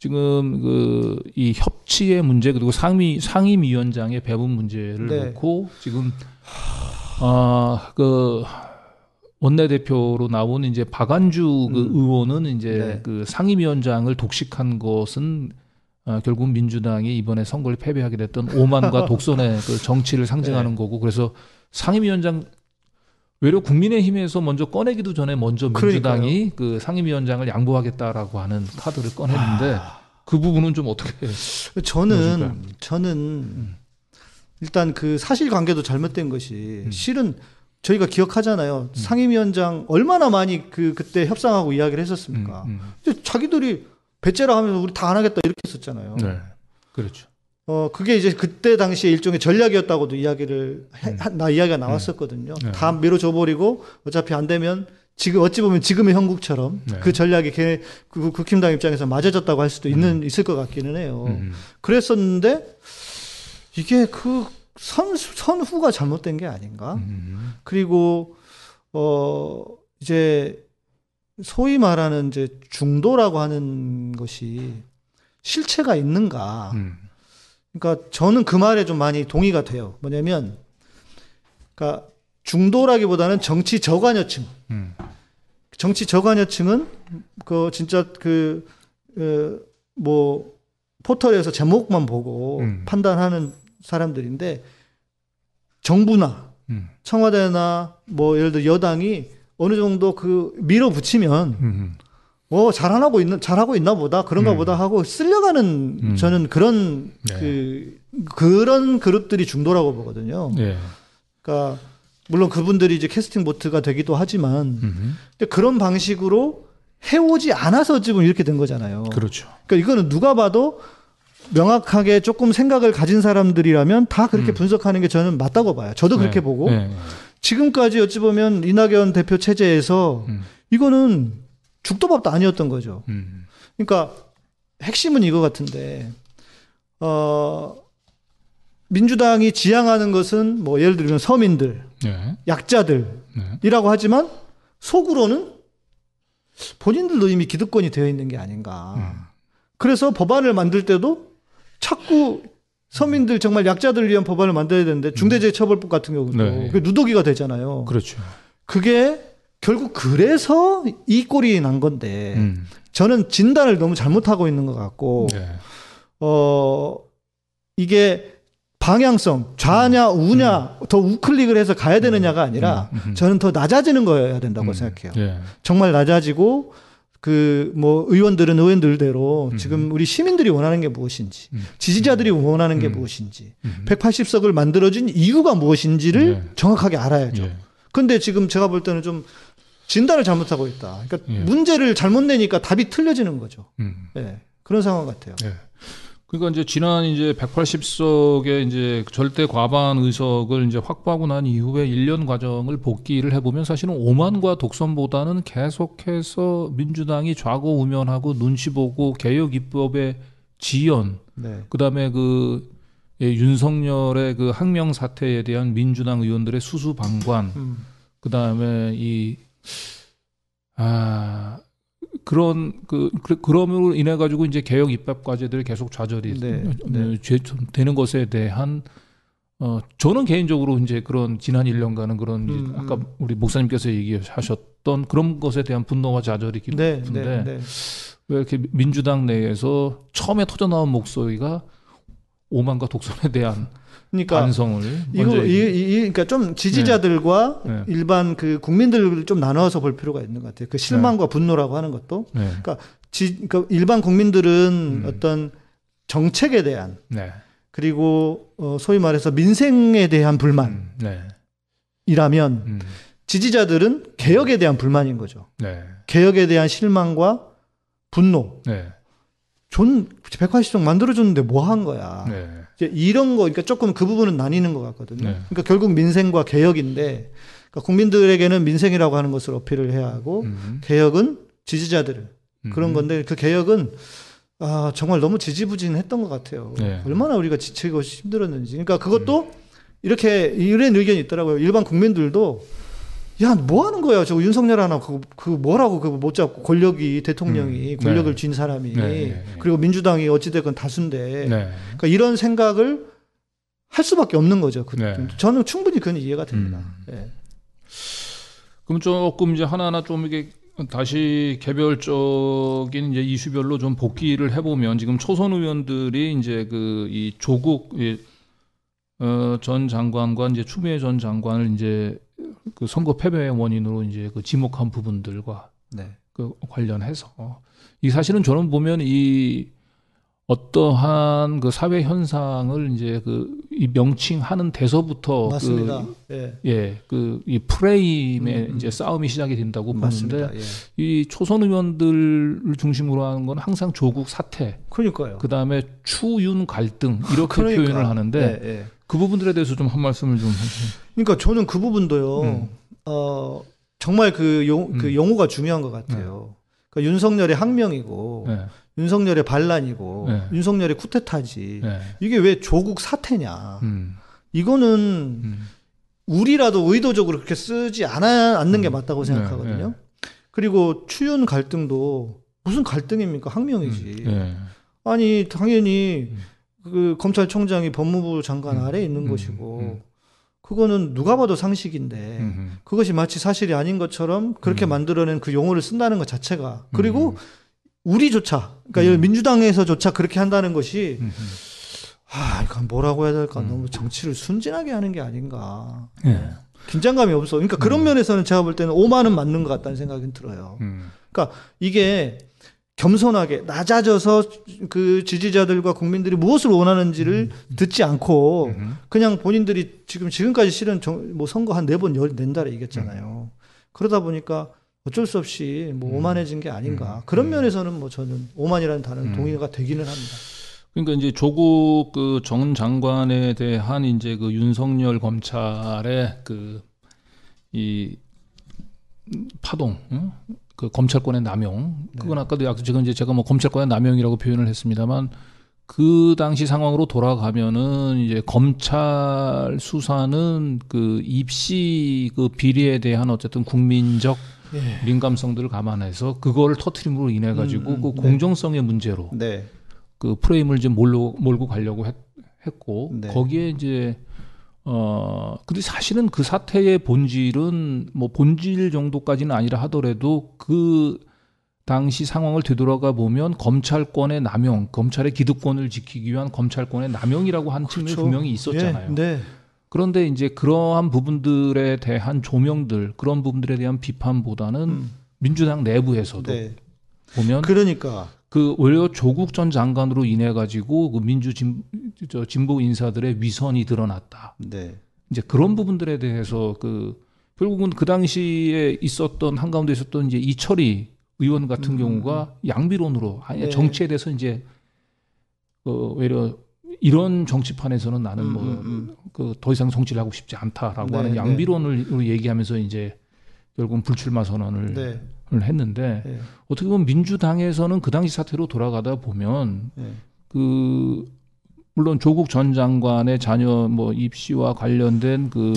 지금 그 이 협치의 문제 그리고 상위 상임위원장의 배분 문제를 네. 놓고 지금 아그 원내대표로 나온 이제 박안주 그 음. 의원은 이제 네. 그 상임위원장을 독식한 것은 어, 결국 민주당이 이번에 선거를 패배하게 됐던 오만과 독선의 그 정치를 상징하는 네. 거고 그래서 상임위원장 외려 국민의힘에서 먼저 꺼내기도 전에 먼저 민주당이 그 상임위원장을 양보하겠다라고 하는 카드를 꺼냈는데 아. 그 부분은 좀 어떻게 저는 그러니까요. 저는 일단 그 사실관계도 잘못된 것이 음. 실은 저희가 기억하잖아요. 상임위원장 얼마나 많이 그 그때 협상하고 이야기를 했었습니까? 음, 근데 자기들이 배째라 하면서 우리 다 안 하겠다 이렇게 했었잖아요. 음. 네. 그렇죠. 어 그게 이제 그때 당시에 일종의 전략이었다고도 이야기를 해- 음. 하- 나 이야기가 나왔었거든요. 네. 다 밀어줘 버리고 어차피 안 되면 지금 어찌 보면 지금의 형국처럼 네. 그 전략이 걔- 그 국힘당 입장에서 맞아졌다고 할 수도 있는 있을 것 같기는 해요. 음. 그랬었는데 이게 그 선, 선후가 잘못된 게 아닌가? 음. 그리고 어 이제 소위 말하는 이제 중도라고 하는 것이 실체가 있는가? 음. 그러니까 저는 그 말에 좀 많이 동의가 돼요. 뭐냐면 그러니까 중도라기보다는 정치 저관여층. 음. 정치 저관여층은 그 진짜 그, 그 뭐 포털에서 제목만 보고 음. 판단하는 사람들인데 정부나 음. 청와대나 뭐 예를 들어 여당이 어느 정도 그 밀어붙이면 음. 어 잘하고 있는 잘하고 있나 보다 그런가 음. 보다 하고 쓸려가는 음. 저는 그런 네. 그 그런 그룹들이 중도라고 보거든요. 예. 그러니까 물론 그분들이 이제 캐스팅 보트가 되기도 하지만 음. 근데 그런 방식으로 해오지 않아서 지금 이렇게 된 거잖아요. 그렇죠. 그러니까 이거는 누가 봐도 명확하게 조금 생각을 가진 사람들이라면 다 그렇게 음. 분석하는 게 저는 맞다고 봐요. 저도 그렇게 네. 보고 네. 지금까지 어찌 보면 이낙연 대표 체제에서 음. 이거는 죽도 밥도 아니었던 거죠. 음. 그러니까 핵심은 이거 같은데 어 민주당이 지향하는 것은 뭐 예를 들면 서민들, 네. 약자들이라고 네. 하지만 속으로는 본인들도 이미 기득권이 되어 있는 게 아닌가. 음. 그래서 법안을 만들 때도 자꾸 서민들 정말 약자들 위한 법안을 만들어야 되는데 중대재해처벌법 같은 경우도 네. 그게 누더기가 되잖아요. 그렇죠. 그게 결국 그래서 이 꼴이 난 건데 음. 저는 진단을 너무 잘못하고 있는 것 같고 네. 어 이게 방향성 좌냐 우냐 더 우클릭을 해서 가야 되느냐가 아니라 음, 음. 저는 더 낮아지는 거여야 된다고 음. 생각해요. 예. 정말 낮아지고 그 뭐 의원들은 의원들대로 음. 지금 우리 시민들이 원하는 게 무엇인지 음. 지지자들이 원하는 게 음. 무엇인지 음. 180석을 만들어진 이유가 무엇인지를 네. 정확하게 알아야죠. 예. 근데 지금 제가 볼 때는 좀 진단을 잘못하고 있다. 그러니까 예. 문제를 잘못 내니까 답이 틀려지는 거죠. 음. 예. 그런 상황 같아요. 예. 그러니까 이제 지난 이제 180석의 이제 절대 과반 의석을 이제 확보하고 난 이후에 1년 과정을 복기를 해보면 사실은 오만과 독선보다는 계속해서 민주당이 좌고 우면하고 눈치 보고 개혁 입법의 지연, 네. 그다음에 그 예, 윤석열의 그 항명 사태에 대한 민주당 의원들의 수수방관, 음. 그다음에 이 아, 그런 그 그- 그럼으로 인해 가지고 이제 개혁 입법 과제들이 계속 좌절이 네, 어, 네. 죄- 되는 것에 대한 어 저는 개인적으로 이제 그런 지난 1년간은 그런 음, 아까 음. 우리 목사님께서 얘기하셨던 그런 것에 대한 분노와 좌절이 깊은데 네, 네, 네. 왜 이렇게 민주당 내에서 처음에 터져 나온 목소리가 오만과 독선에 대한 그러니까 반성을 이거 먼저 이, 이, 그러니까 좀 지지자들과 네. 일반 그 국민들을 좀 나눠서 볼 필요가 있는 것 같아요. 그 실망과 분노라고 하는 것도 네. 지, 그러니까 일반 국민들은 음. 어떤 정책에 대한 네. 그리고 어, 소위 말해서 민생에 대한 불만이라면 음, 네. 음, 지지자들은 개혁에 대한 불만인 거죠. 네. 개혁에 대한 실망과 분노. 네. 존 180석 만들어줬는데 뭐 한 거야. 네. 이제 이런 거, 그러니까 조금 그 부분은 나뉘는 것 같거든요. 네. 그러니까 결국 민생과 개혁인데, 그러니까 국민들에게는 민생이라고 하는 것을 어필을 해야 하고, 음, 개혁은 지지자들을 그런 음. 건데, 그 개혁은 아, 정말 너무 지지부진했던 것 같아요. 네. 얼마나 우리가 지치고 힘들었는지. 그러니까 그것도 이렇게 이런 의견이 있더라고요. 일반 국민들도 야, 뭐 하는 거야? 저 윤석열 하나 그, 그 뭐라고 그거 못 잡고 권력이 대통령이 음. 권력을 네. 쥔 사람이 네, 네, 네. 그리고 민주당이 어찌됐건 다수인데 네. 그러니까 이런 생각을 할 수밖에 없는 거죠. 그, 네. 저는 충분히 그건 이해가 됩니다. 음. 예. 그럼 조금 이제 하나하나 좀 이게 다시 개별적인 이제 이슈별로 좀 복귀를 해보면 지금 초선 의원들이 이제 그 이 조국 이, 어, 전 장관과 이제 추미애 전 장관을 이제 그 선거 패배의 원인으로 이제 그 지목한 부분들과 네. 그 관련해서 이 사실은 저는 보면 이 어떠한 그 사회 현상을 이제 그 이 명칭하는 데서부터 맞습니다. 예. 그 예, 그 이 프레임의 음, 음. 이제 싸움이 시작이 된다고 보는데 맞습니다. 예. 이 초선 의원들을 중심으로 하는 건 항상 조국 사태, 그러니까요. 그 다음에 추윤 갈등 이렇게 그러니까. 표현을 하는데 예, 예. 그 부분들에 대해서 좀 한 말씀을 좀 해주세요. 그러니까 저는 그 부분도요. 음. 어, 정말 그, 용, 그 음. 용어가 중요한 것 같아요. 그러니까 윤석열의 항명이고 네, 윤석열의 반란이고 네. 윤석열의 쿠데타지. 네, 이게 왜 조국 사태냐? 음, 이거는 음, 우리라도 의도적으로 그렇게 쓰지 않아, 않는 게 맞다고 네, 생각하거든요. 네. 그리고 추윤 갈등도 무슨 갈등입니까? 항명이지. 네, 아니 당연히 음. 그 검찰총장이 법무부 장관 음, 아래에 있는 음, 것이고 음. 그거는 누가 봐도 상식인데 음, 그것이 마치 사실이 아닌 것처럼 그렇게 음. 만들어낸 그 용어를 쓴다는 것 자체가 그리고 우리조차 그러니까 음. 민주당에서조차 그렇게 한다는 것이 음, 음. 아 이건 뭐라고 해야 될까 음. 너무 정치를 순진하게 하는 게 아닌가 예. 긴장감이 없어 그러니까 그런 음. 면에서는 제가 볼 때는 오만은 맞는 것 같다는 생각이 들어요 음, 이게 겸손하게 낮아져서 그 지지자들과 국민들이 무엇을 원하는지를 듣지 않고 음, 그냥 본인들이 지금 지금까지 실은 정, 뭐 선거 한 네번낸 달에 이겼잖아요. 그러다 보니까 어쩔 수 없이 뭐 음. 오만해진 게 아닌가. 음. 그런 음. 면에서는 뭐 저는 오만이라는 단어는 음. 동의가 되기는 합니다. 그러니까 이제 조국 그전 장관에 대한 이제 그 윤석열 검찰의 그 이 파동, 응? 그 검찰권의 남용. 그건 네. 아까도 약 지금 이제 제가 뭐 검찰권의 남용이라고 표현을 했습니다만 그 당시 상황으로 돌아가면은 이제 검찰 수사는 그 입시 그 비리에 대한 어쨌든 국민적 예. 민감성들을 감안해서 그거를 터트림으로 인해 가지고 음, 음, 그 네. 공정성의 문제로 네. 그 프레임을 이제 몰고, 몰고 가려고 했, 고 네. 거기에 이제 어 근데 사실은 그 사태의 본질은 뭐 본질 정도까지는 아니라 하더라도 그 당시 상황을 되돌아가 보면 검찰권의 남용, 검찰의 기득권을 지키기 위한 검찰권의 남용이라고 한 측면이 그렇죠. 분명히 있었잖아요. 예, 네. 그런데 이제 그러한 부분들에 대한 조명들, 그런 부분들에 대한 비판보다는 음, 민주당 내부에서도 네. 보면 그러니까 그 오히려 조국 전 장관으로 인해 가지고 그 민주 진, 저 진보 인사들의 위선이 드러났다. 네. 이제 그런 부분들에 대해서 그 결국은 그 당시에 있었던 한가운데 있었던 이제 이철희 의원 같은 음, 경우가 양비론으로 아니 네. 정치에 대해서 이제 그 오히려 이런 정치판에서는 나는 음, 뭐 음, 그더 이상 정치를 하고 싶지 않다라고 네, 하는 네. 양비론을 얘기하면서 이제 결국은 불출마 선언을 네. 했는데 네. 어떻게 보면 민주당에서는 그 당시 사태로 돌아가다 보면 네. 그 물론 조국 전 장관의 자녀 뭐 입시와 관련된 그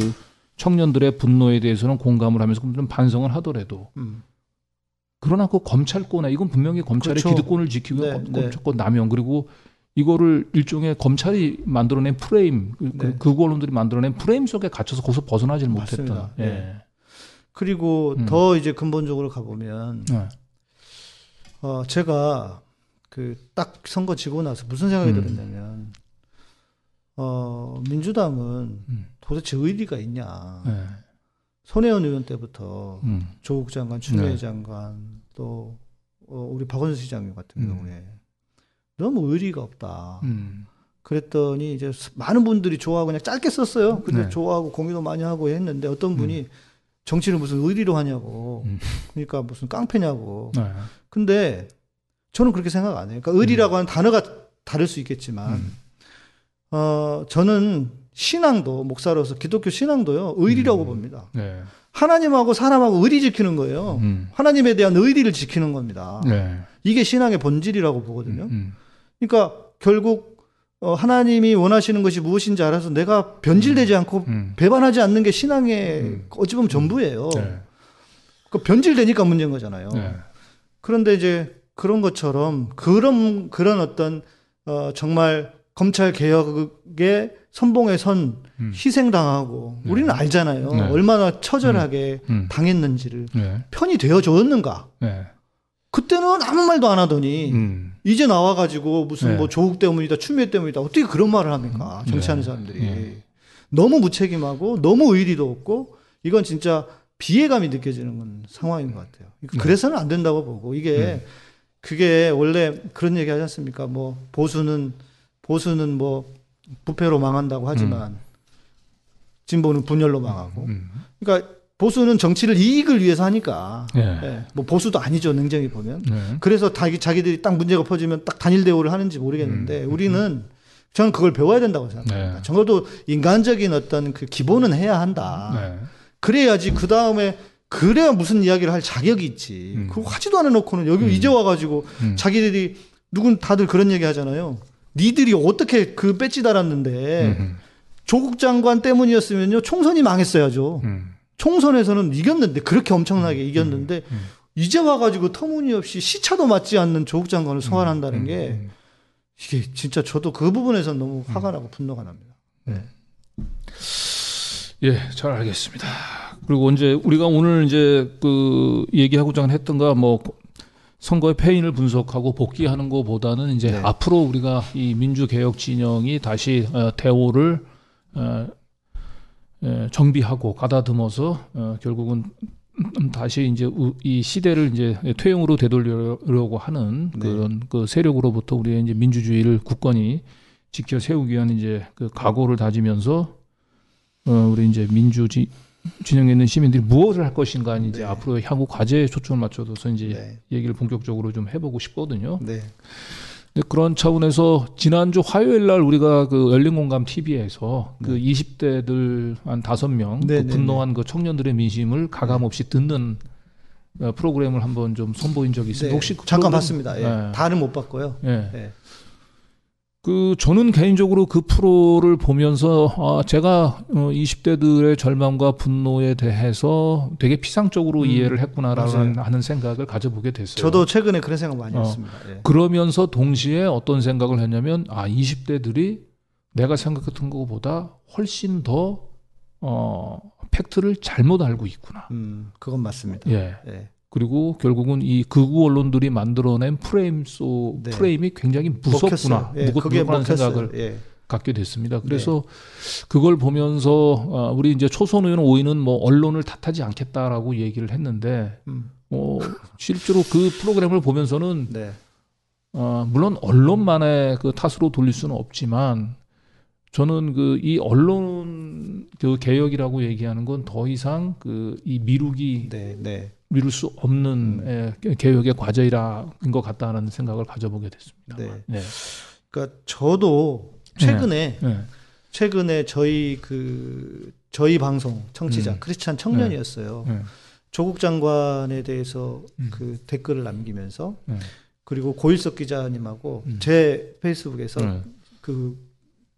청년들의 분노에 대해서는 공감을 하면서 좀 반성을 하더라도 음. 그러나 그 검찰권에 이건 분명히 검찰의 그렇죠. 기득권을 지키고 네, 검- 네. 검찰권 남용 그리고 이거를 일종의 검찰이 만들어낸 프레임 그, 네. 그 언론들이 만들어낸 프레임 속에 갇혀서 거기서 벗어나질. 못했다. 네. 예. 그리고 음. 더 이제 근본적으로 가보면 네. 어, 제가 그 딱 선거 지고 나서 무슨 생각이 음. 들었냐면, 어, 민주당은 음. 도대체 의리가 있냐. 네. 손혜원 의원 때부터 음. 조국 장관, 추미애 네. 장관, 또, 어, 우리 박원순 시장님 같은 음. 경우에 너무 의리가 없다. 음. 그랬더니 이제 많은 분들이 좋아하고 그냥 짧게 썼어요. 근데 네. 좋아하고 공유도 많이 하고 했는데 어떤 분이 정치를 무슨 의리로 하냐고. 음. 그러니까 무슨 깡패냐고. 네. 근데 저는 그렇게 생각 안 해요. 그러니까 의리라고 하는 단어가 다를 수 있겠지만, 음. 어, 저는 신앙도, 목사로서 기독교 신앙도요, 의리라고 음. 봅니다. 네. 하나님하고 사람하고 의리 지키는 거예요. 음. 하나님에 대한 의리를 지키는 겁니다. 네. 이게 신앙의 본질이라고 보거든요. 음. 그러니까 결국, 어, 하나님이 원하시는 것이 무엇인지 알아서 내가 변질되지 않고 음. 배반하지 않는 게 신앙의 음. 어찌 보면 전부예요. 네. 그 변질되니까 문제인 거잖아요. 네. 그런데 이제 그런 것처럼 그런 그런 어떤 어, 정말 검찰 개혁의 선봉에 선 음. 희생당하고 네. 우리는 알잖아요. 네. 얼마나 처절하게 음. 당했는지를 네. 편이 되어 줬는가. 네. 그때는 아무 말도 안 하더니 음. 이제 나와가지고 무슨 네. 뭐 조국 때문이다 추미애 때문이다 어떻게 그런 말을 합니까 정치하는 네. 사람들이 네. 너무 무책임하고 너무 의리도 없고 이건 진짜 비애감이 느껴지는 건 상황인 것 같아요. 네. 그래서는 안 된다고 보고 이게 그게 원래 그런 얘기 하지 않습니까? 뭐 보수는 보수는 뭐 부패로 망한다고 하지만 진보는 분열로 망하고 음. 그러니까 보수는 정치를 이익을 위해서 하니까 네. 예, 뭐 보수도 아니죠 냉정히 보면 네. 그래서 자기, 자기들이 딱 문제가 퍼지면 딱 단일 대우를 하는지 모르겠는데 음. 우리는 저는 그걸 배워야 된다고 생각합니다. 네. 적어도 인간적인 어떤 그 기본은 해야 한다. 네. 그래야지 그 다음에 그래야 무슨 이야기를 할 자격이 있지. 음. 그거 하지도 않아 놓고는 여기 음. 이제 와가지고 음. 자기들이 누군 다들 그런 얘기 하잖아요. 니들이 어떻게 그 배지 달았는데 음. 조국 장관 때문이었으면요 총선이 망했어야죠. 음. 총선에서는 이겼는데 그렇게 엄청나게 이겼는데 음. 이제 와가지고 터무니없이 시차도 맞지 않는 조국 장관을 소환한다는 음. 게 음. 이게 진짜 저도 그 부분에서 너무 화가 나고 분노가 납니다. 예, 잘 알겠습니다. 그리고 이제 우리가 오늘 이제 그 얘기하고자 했던 가 뭐 선거의 패인을 분석하고 복귀하는 것보다는 이제 네. 앞으로 우리가 이 민주개혁 진영이 다시 어, 대오를 어, 에, 정비하고 가다듬어서 어, 결국은 음, 다시 이제 우- 이 시대를 이제 퇴행으로 되돌리려고 하는 네. 그런 그 세력으로부터 우리의 이제 민주주의를 굳건히 지켜 세우기 위한 이제 그 각오를 다지면서 어, 우리 이제 민주지 진영에 있는 시민들이 무엇을 할 것인가 이제 네. 앞으로 향후 과제에 초점을 맞춰서 이제 네. 얘기를 본격적으로 좀 해보고 싶거든요. 네. 그런 차원에서 지난주 화요일 날 우리가 그 열린 공감 TV에서 그 20대들 한 다섯 명 네, 그 네, 분노한 그 청년들의 민심을 가감 없이 듣는 어, 프로그램을 한번 좀 선보인 적이 있습니다. 네. 혹시 그 잠깐 봤습니다. 예. 네. 다는 못 봤고요. 예. 예. 그 저는 개인적으로 그 프로를 보면서 아, 제가 어, 20대들의 절망과 분노에 대해서 되게 피상적으로 음, 이해를 했구나라는. 하는 생각을 가져보게 됐어요. 저도 최근에 그런 생각 많이 어. 했습니다. 예. 그러면서 동시에 어떤 생각을 했냐면 아 20대들이 내가 생각했던 것보다 훨씬 더 어, 팩트를 잘못 알고 있구나. 음, 그건 맞습니다. 예. 예. 그리고 결국은 이 극우 언론들이 만들어낸 프레임 소 네. 프레임이 굉장히 무섭구나. 예, 무겁, 그게 무겁다는 먹혔어요. 생각을 예. 갖게 됐습니다. 그래서 그걸 보면서 어, 우리 이제 초선 의원 오이는 뭐 언론을 탓하지 않겠다라고 얘기를 했는데 음, 어, 실제로 그 프로그램을 보면서는 네. 어, 물론 언론만의 그 탓으로 돌릴 수는 없지만 저는 그 이 언론 그 개혁이라고 얘기하는 건 더 이상 그 이 미루기 네, 네. 미룰 수 없는 예, 개혁의 과제이라는 것 같다는 생각을 가져보게 됐습니다. 네. 네. 그러니까 저도 최근에 네. 최근에 저희 그 저희 방송 청취자 음. 크리스찬 청년이었어요. 네. 조국 장관에 대해서 음. 그 댓글을 남기면서 네. 그리고 고일석 기자님하고 음. 제 페이스북에서 네. 그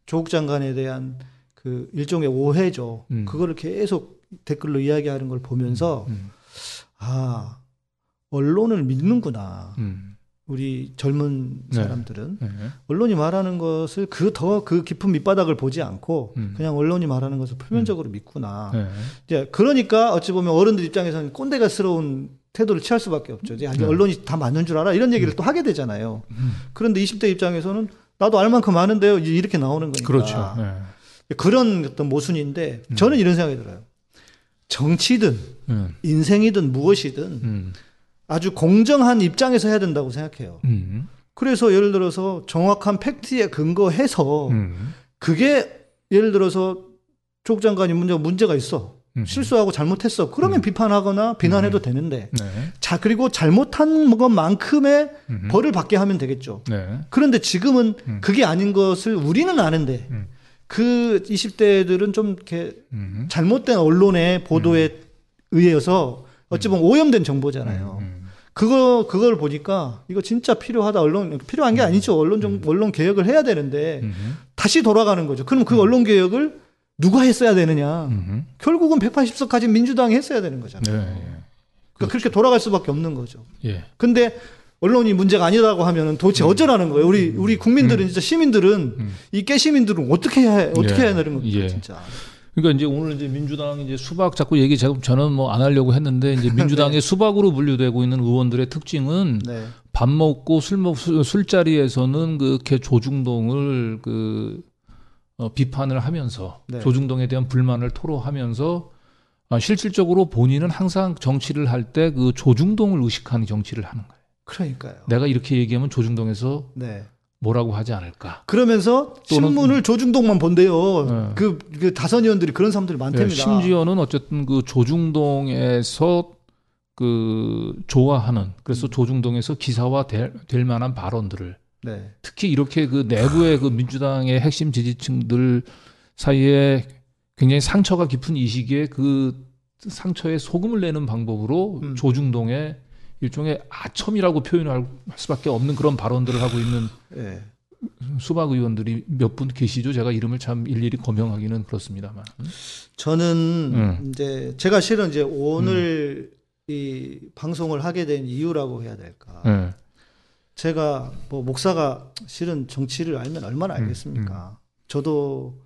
조국 장관에 대한 그 일종의 오해죠. 음. 그거를 계속 댓글로 이야기하는 걸 보면서 음. 아 언론을 믿는구나. 음. 우리 젊은 네. 사람들은 네. 언론이 말하는 것을 그더그 깊은 밑바닥을 보지 않고 음. 그냥 언론이 말하는 것을 표면적으로 믿구나. 네. 이제 그러니까 어찌 보면 어른들 입장에서는 꼰대가스러운 태도를 취할 수밖에 없죠. 이제 네. 언론이 다 맞는 줄 알아 이런 얘기를 또 하게 되잖아요. 음. 그런데 20대 입장에서는 나도 알 만큼 아는데요. 이렇게 나오는 거니까. 그렇죠. 네. 그런 어떤 모순인데 음. 저는 이런 생각이 들어요. 정치든 음. 인생이든 무엇이든 음. 아주 공정한 입장에서 해야 된다고 생각해요. 음. 그래서 예를 들어서 정확한 팩트에 근거해서 음. 그게 예를 들어서 조국 장관이 문제가 문제가 있어. 음. 실수하고 잘못했어. 그러면 음. 비판하거나 비난해도 되는데. 네. 자, 그리고 잘못한 것만큼의 음. 벌을 받게 하면 되겠죠. 네. 그런데 지금은 음. 그게 아닌 것을 우리는 아는데 음. 그 20대들은 좀 이렇게 음. 잘못된 언론의 보도에 의해서 어찌 보면 오염된 정보잖아요. 음. 그거 그걸 보니까 이거 진짜 필요하다 언론 필요한 게 아니죠 언론 좀 언론 개혁을 해야 되는데. 다시 돌아가는 거죠. 그럼 그 언론 개혁을 누가 했어야 되느냐? 음흠. 결국은 180석 가진 민주당이 했어야 되는 거잖아요. 네. 그러니까 그렇게 돌아갈 수밖에 없는 거죠. 예. 근데 언론이 문제가 아니라고 하면은 도대체 어쩌라는 거예요? 우리 우리 국민들은 진짜 시민들은 음. 이 깨시민들은 어떻게 해야 해? 어떻게 예. 해야 되는 겁니까 예. 진짜? 그러니까 이제 오늘 이제 민주당 이제 수박 자꾸 얘기 제가 저는 뭐 안 하려고 했는데 이제 민주당의 수박으로 분류되고 있는 의원들의 특징은 네. 밥 먹고 술 먹 술자리에서는 그렇게 조중동을 그 어, 비판을 하면서 네. 조중동에 대한 불만을 토로하면서 아, 실질적으로 본인은 항상 정치를 할 때 그 조중동을 의식하는 정치를 하는 거예요. 그러니까요. 내가 이렇게 얘기하면 조중동에서 네. 뭐라고 하지 않을까. 그러면서 또는- 신문을 조중동만 본대요. 네. 그, 그 다선 의원들이 그런 사람들이 네, 많답니다. 심지어는 어쨌든 그 조중동에서 그 좋아하는 그래서 조중동에서 기사화 될, 될 만한 발언들을 네. 특히 이렇게 그 내부의 그 민주당의 핵심 지지층들 사이에 굉장히 상처가 깊은 이 시기에 그 상처에 소금을 내는 방법으로 음. 조중동의 일종의 아첨이라고 표현할 수밖에 없는 그런 발언들을 하고 있는 네. 수박 의원들이 몇 분 계시죠. 제가 이름을 참 일일이 거명하기는 그렇습니다만. 저는 음. 이제 제가 실은 이제 오늘 이 방송을 하게 된 이유라고 해야 될까? 네. 제가 뭐 목사가 실은 정치를 알면 얼마나 음, 알겠습니까? 저도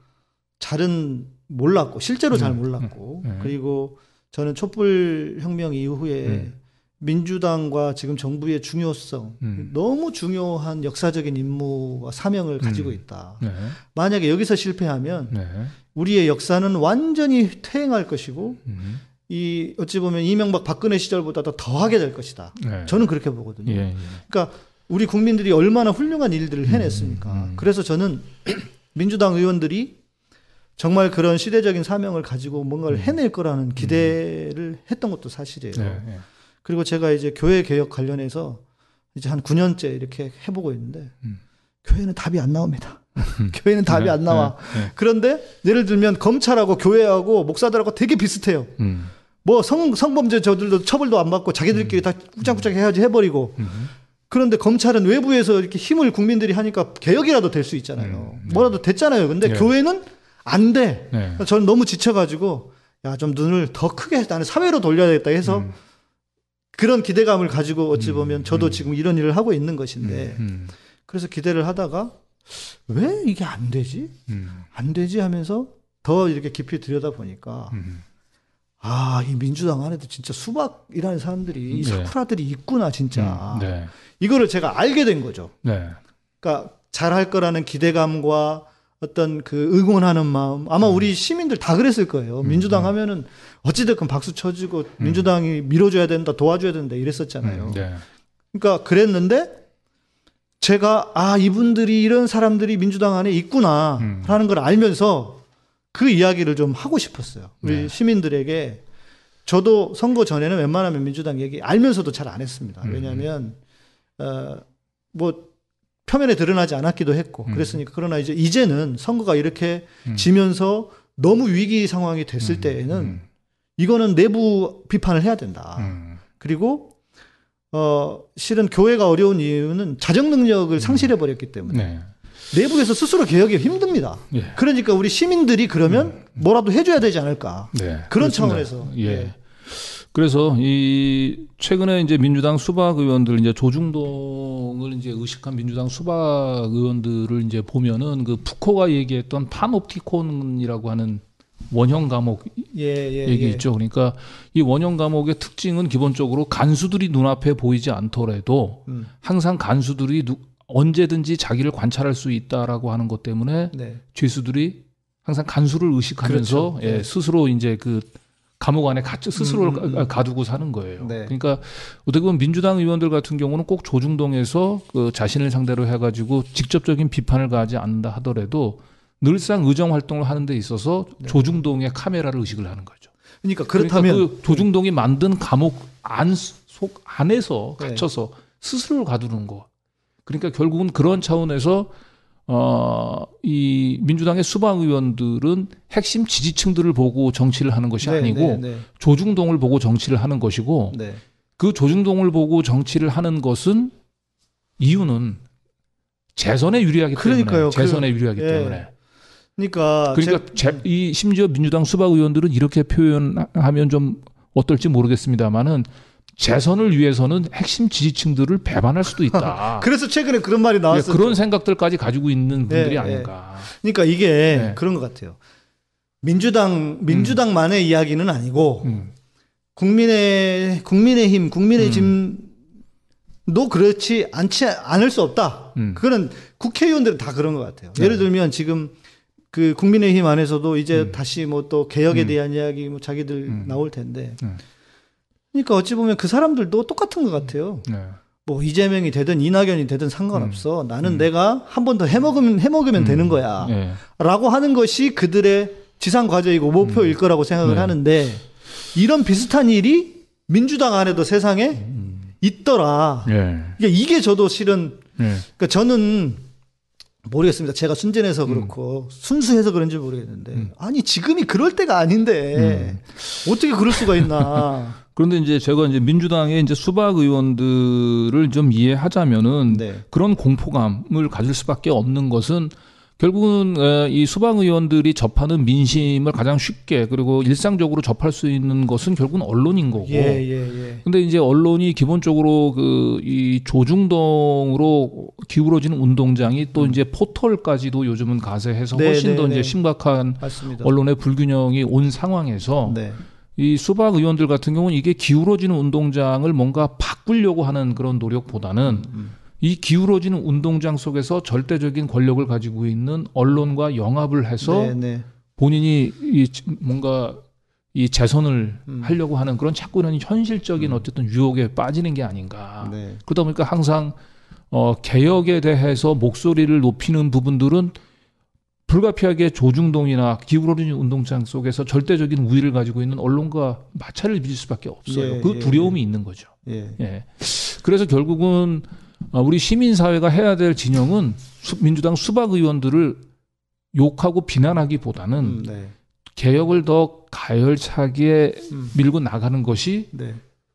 잘은 몰랐고 실제로 잘 음, 몰랐고 음, 음. 그리고 저는 촛불 혁명 이후에 음. 민주당과 지금 정부의 중요성 음. 너무 중요한 역사적인 임무와 사명을 가지고 음. 있다. 네. 만약에 여기서 실패하면 네. 우리의 역사는 완전히 퇴행할 것이고 음. 이 어찌 보면 이명박 박근혜 시절보다 더 더하게 될 것이다. 네. 저는 그렇게 보거든요. 예, 예. 그러니까 우리 국민들이 얼마나 훌륭한 일들을 해냈습니까? 음, 음. 그래서 저는 민주당 의원들이 정말 그런 시대적인 사명을 가지고 뭔가를 해낼 거라는 기대를 했던 것도 사실이에요. 음. 네, 네. 그리고 제가 이제 교회 개혁 관련해서 이제 한 9년째 이렇게 해보고 있는데 음. 교회는 답이 안 나옵니다. 교회는 답이 네, 안 나와. 네, 네. 그런데 예를 들면 검찰하고 교회하고 목사들하고 되게 비슷해요. 음. 뭐 성, 성범죄 저들도 처벌도 안 받고 자기들끼리 다 꾸짝꾸짝 해야지 해버리고 음. 그런데 검찰은 외부에서 이렇게 힘을 국민들이 하니까 개혁이라도 될 수 있잖아요. 음, 네. 뭐라도 됐잖아요. 근데 네. 교회는 안 돼. 네. 저는 너무 지쳐가지고 야 좀 눈을 더 크게 나는 사회로 돌려야겠다 해서 음. 그런 기대감을 가지고 어찌 음, 보면 저도 음. 지금 이런 일을 하고 있는 것인데 음. 그래서 기대를 하다가 왜 이게 안 되지? 음. 안 되지 하면서 더 이렇게 깊이 들여다 보니까 음. 아, 이 민주당 안에도 진짜 수박이라는 사람들이 이 네. 사쿠라들이 있구나 진짜. 음. 네. 이거를 제가 알게 된 거죠. 네. 그러니까 잘할 거라는 기대감과 어떤 그 응원하는 마음 아마 음. 우리 시민들 다 그랬을 거예요. 민주당 하면은 어찌됐건 박수 쳐주고 민주당이 밀어줘야 된다 도와줘야 된다 이랬었잖아요. 음. 네. 그러니까 그랬는데 제가 아 이분들이 이런 사람들이 민주당 안에 있구나 음. 걸 알면서 그 이야기를 좀 하고 싶었어요. 우리 네. 시민들에게 저도 선거 전에는 웬만하면 민주당 얘기 알면서도 잘 안 했습니다. 음. 왜냐하면 어뭐 표면에 드러나지 않았기도 했고 음. 그랬으니까 그러나 이제 이제는 선거가 이렇게 음. 지면서 너무 위기 상황이 됐을 음. 때에는 음. 이거는 내부 비판을 해야 된다. 음. 그리고 어 실은 교회가 어려운 이유는 자정 능력을 상실해 버렸기 때문에 네. 내부에서 스스로 개혁이 힘듭니다. 예. 그러니까 우리 시민들이 그러면 뭐라도 해줘야 되지 않을까 네. 그런 그렇습니다. 차원에서 예. 네. 그래서 이 최근에 이제 민주당 수박 의원들 이제 조중동을 이제 의식한 민주당 수박 의원들을 이제 보면은 그 푸코가 얘기했던 파놉티콘이라고 하는 원형 감옥 예, 예, 얘기 예. 있죠. 그러니까 이 원형 감옥의 특징은 기본적으로 간수들이 눈앞에 보이지 않더라도 음, 항상 간수들이 누- 언제든지 자기를 관찰할 수 있다라고 하는 것 때문에 네. 죄수들이 항상 간수를 의식하면서 그렇죠. 예, 네. 스스로 이제 그 감옥 안에 가, 스스로를 음, 음, 가- 음. 가두고 사는 거예요. 네. 그러니까 어떻게 보면 민주당 의원들 같은 경우는 꼭 조중동에서 그 자신을 상대로 해가지고 직접적인 비판을 가하지 않는다 하더라도 늘상 의정 활동을 하는 데 있어서 조중동의 카메라를 의식을 하는 거죠. 그러니까 그렇다면 그러니까 그 조중동이 만든 감옥 안 속 안에서 네. 갇혀서 스스로를 가두는 거. 그러니까 결국은 그런 차원에서 어, 이 민주당의 수박 의원들은 핵심 지지층들을 보고 정치를 하는 것이 네, 아니고 네, 네, 조중동을 보고 정치를 하는 것이고 네. 그 조중동을 보고 정치를 하는 것은 이유는 재선에 유리하기 때문에 그러니까요. 재선에 그- 유리하기 예. 때문에 그러니까 그러니까 제- 이 심지어 민주당 수박 의원들은 이렇게 표현하면 좀 어떨지 모르겠습니다만은 재선을 위해서는 핵심 지지층들을 배반할 수도 있다. 그래서 최근에 그런 말이 예, 나왔어요. 그런 생각들까지 가지고 있는 분들이 예, 예. 아닌가. 그러니까 이게 네. 그런 것 같아요. 민주당 민주당만의 이야기는 아니고 음. 국민의 국민의힘 국민의힘도 그렇지 않지 않을 수 없다. 음. 그거는 국회의원들은 다 그런 것 같아요. 네. 예를 들면 지금 그 국민의힘 안에서도 이제 음. 다시 뭐 또 개혁에 음. 대한 이야기 뭐 자기들 음. 나올 텐데. 음. 그러니까 어찌 보면 그 사람들도 똑같은 것 같아요. 네. 뭐 이재명이 되든 이낙연이 되든 상관없어. 나는 음. 내가 한 번 더 해먹으면 해먹으면 음. 되는 거야. 예. 라고 하는 것이 그들의 지상 과제이고 목표일 거라고 생각을 네. 하는데 이런 비슷한 일이 민주당 안에도 세상에 음. 있더라. 예. 그러니까 이게 저도 실은 예. 그러니까 저는 모르겠습니다. 제가 순진해서 그렇고 순수해서 그런지 모르겠는데 음. 아니 지금이 그럴 때가 아닌데 어떻게 그럴 수가 있나? 그런데 이제 제가 이제 민주당의 이제 수박 의원들을 좀 이해하자면은 네. 그런 공포감을 가질 수밖에 없는 것은 결국은 에, 이 수박 의원들이 접하는 민심을 가장 쉽게 그리고 일상적으로 접할 수 있는 것은 결국은 언론인 거고. 예, 예, 예. 근데 이제 언론이 기본적으로 그 이 조중동으로 기울어지는 운동장이 또 이제 포털까지도 요즘은 가세해서 네, 훨씬 네, 더 네. 이제 심각한 맞습니다. 언론의 불균형이 온 상황에서 네. 이 수박 의원들 같은 경우는 이게 기울어지는 운동장을 뭔가 바꾸려고 하는 그런 노력보다는 음. 이 기울어지는 운동장 속에서 절대적인 권력을 가지고 있는 언론과 영합을 해서 네, 네. 본인이 이 뭔가 이 재선을 음. 하려고 하는 그런 자꾸 이런 현실적인 어쨌든 유혹에 빠지는 게 아닌가. 네. 그러다 보니까 항상 어 개혁에 대해서 목소리를 높이는 부분들은 불가피하게 조중동이나 기울어지는 운동장 속에서 절대적인 우위를 가지고 있는 언론과 마찰을 빚을 수밖에 없어요. 예, 그 예, 두려움이 있는 거죠. 예. 예. 그래서 결국은 어, 우리 시민 사회가 해야 될 진영은 수- 민주당 수박 의원들을 욕하고 비난하기보다는 음, 네. 개혁을 더 가열차게 음. 밀고 나가는 것이 네.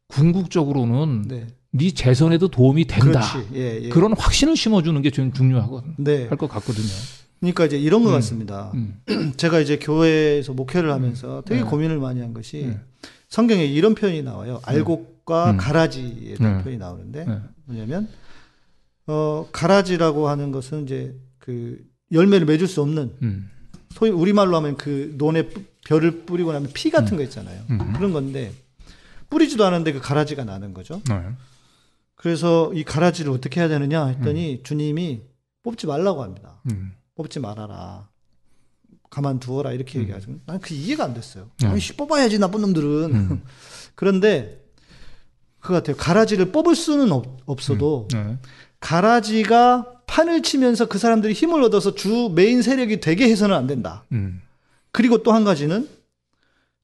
궁극적으로는 네. 네 재선에도 도움이 된다. 예, 예. 그런 확신을 심어주는 게좀 중요하거든. 네. 할것 같거든요. 그러니까 이제 이런 것 음. 같습니다. 음. 제가 이제 교회에서 목회를 하면서 되게 네. 고민을 많이 한 것이 네. 성경에 이런 표현이 나와요. 알곡과 음. 가라지에 대한 네. 표현이 나오는데 네. 뭐냐면 어 가라지라고 하는 것은 이제 그 열매를 맺을 수 없는 음. 소위 우리말로 하면 그 논에 뿌- 별을 뿌리고 나면 피 같은 거 있잖아요. 음. 그런 건데 뿌리지도 않은데 그 가라지가 나는 거죠. 네. 그래서 이 가라지를 어떻게 해야 되느냐 했더니 주님이 뽑지 말라고 합니다. 음. 뽑지 말아라. 가만 두어라 이렇게 얘기하죠. 난 그 이해가 안 됐어요. 네. 아니, 씨, 뽑아야지 나쁜 놈들은. 음. 그런데 그거 같아요. 가라지를 뽑을 수는 없, 없어도 네. 가라지가 판을 치면서 그 사람들이 힘을 얻어서 주 메인 세력이 되게 해서는 안 된다. 음. 그리고 또 한 가지는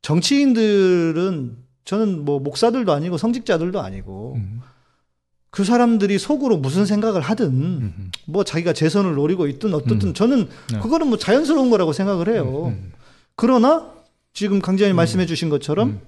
정치인들은 저는 뭐 목사들도 아니고 성직자들도 아니고 음. 그 사람들이 속으로 무슨 생각을 하든 음. 뭐 자기가 재선을 노리고 있든 어떻든 저는 네. 그거는 뭐 자연스러운 거라고 생각을 해요. 음. 그러나 지금 강지현이 말씀해 주신 것처럼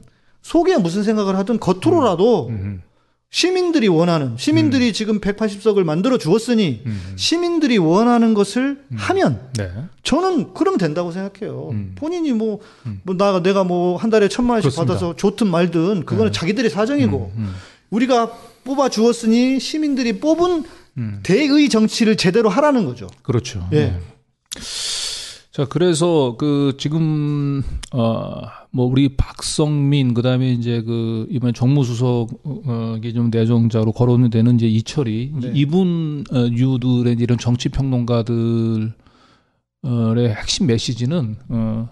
속에 무슨 생각을 하든 겉으로라도 음. 시민들이 원하는 시민들이 지금 180석을 만들어 주었으니 음. 시민들이 원하는 것을 하면 네. 저는 그러면 된다고 생각해요. 음. 본인이 뭐, 음. 뭐 나, 내가 뭐 한 달에 천만 원씩 그렇습니다. 받아서 좋든 말든 그거는 네. 자기들의 사정이고 음. 우리가 뽑아 주었으니 시민들이 뽑은 음. 대의 정치를 제대로 하라는 거죠. 그렇죠. 예. 네. 자, 그래서 그 지금 어뭐 우리 박성민 그다음에 이제 그 이번 정무수석이 좀 내정자로 거론이 되는 이제 이철이 네. 이분 어, 유들의 이런 정치 평론가들의 핵심 메시지는 어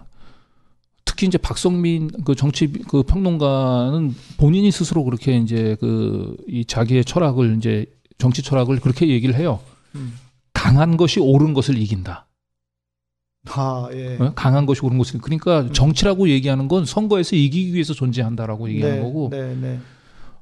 특히 이제 박성민 그 정치 그 평론가는 본인이 스스로 그렇게 이제 그 이 자기의 철학을 이제 정치 철학을 그렇게 얘기를 해요. 음. 강한 것이 옳은 것을 이긴다. 아, 예. 어? 강한 것이 옳은 것을 그러니까 정치라고 얘기하는 건 선거에서 이기기 위해서 존재한다라고 얘기하는 네, 거고 네, 네.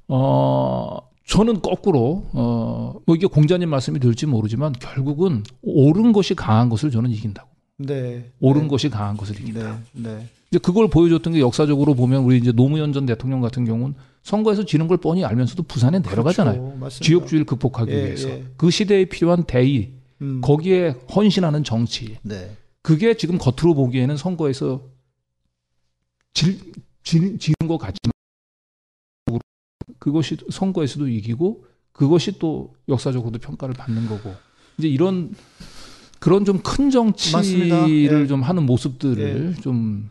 어 저는 거꾸로 어뭐 이게 공자님 말씀이 될지 모르지만 결국은 옳은 것이 강한 것을 저는 이긴다고 네. 옳은 네. 것이 강한 것을 이긴다 네, 네. 이제 그걸 보여줬던 게 역사적으로 보면 우리 이제 노무현 전 대통령 같은 경우는 선거에서 지는 걸 뻔히 알면서도 부산에 내려가잖아요. 그렇죠. 지역주의를 극복하기 예, 위해서 예. 그 시대에 필요한 대의 음. 거기에 헌신하는 정치 네. 그게 지금 겉으로 보기에는 선거에서 질, 질, 지는 것 같지만 그것이 선거에서도 이기고 그것이 또 역사적으로도 평가를 받는 거고 이제 이런 그런 좀 큰 정치를. 예. 좀 하는 모습들을 좀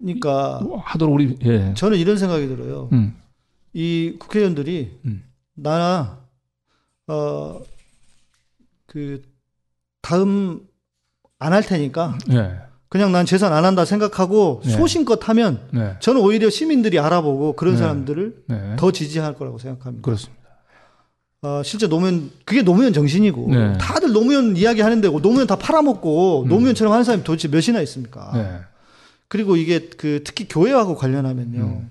그러니까 하도록 우리 예. 저는 이런 생각이 들어요. 음. 이 국회의원들이 음. 나나 어 그 다음 안 할 테니까 예. 그냥 난 재산 안 한다 생각하고 네. 소신껏 하면 네. 저는 오히려 시민들이 알아보고 그런 네. 사람들을 네. 더 지지할 거라고 생각합니다. 그렇습니다. 어, 실제 노무현 그게 노무현 정신이고 네. 다들 노무현 이야기 하는데 노무현 다 팔아먹고 음. 노무현처럼 하는 사람이 도대체 몇이나 있습니까? 네. 그리고 이게 그 특히 교회하고 관련하면요. 음.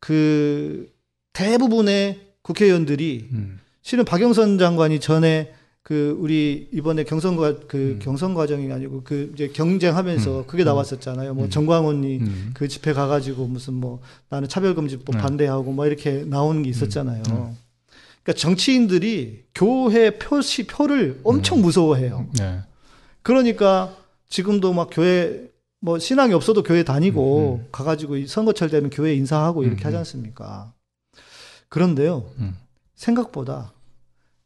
그 대부분의 국회의원들이 음. 실은 박영선 장관이 전에 그 우리 이번에 경선 과 그 음. 경선 과정이 아니고 그 이제 경쟁하면서 음. 그게 나왔었잖아요. 뭐 음. 정광훈이 음. 그 집회 가가지고 무슨 뭐 나는 차별금지법 네. 반대하고 뭐 이렇게 나오는 게 있었잖아요. 음. 그러니까 정치인들이 교회 표시 표를 엄청 음. 무서워해요. 네. 그러니까 지금도 막 교회 뭐 신앙이 없어도 교회 다니고 음, 가가지고 이 선거철 되면 교회 인사하고 이렇게 음, 하지 음. 않습니까? 그런데요 음. 생각보다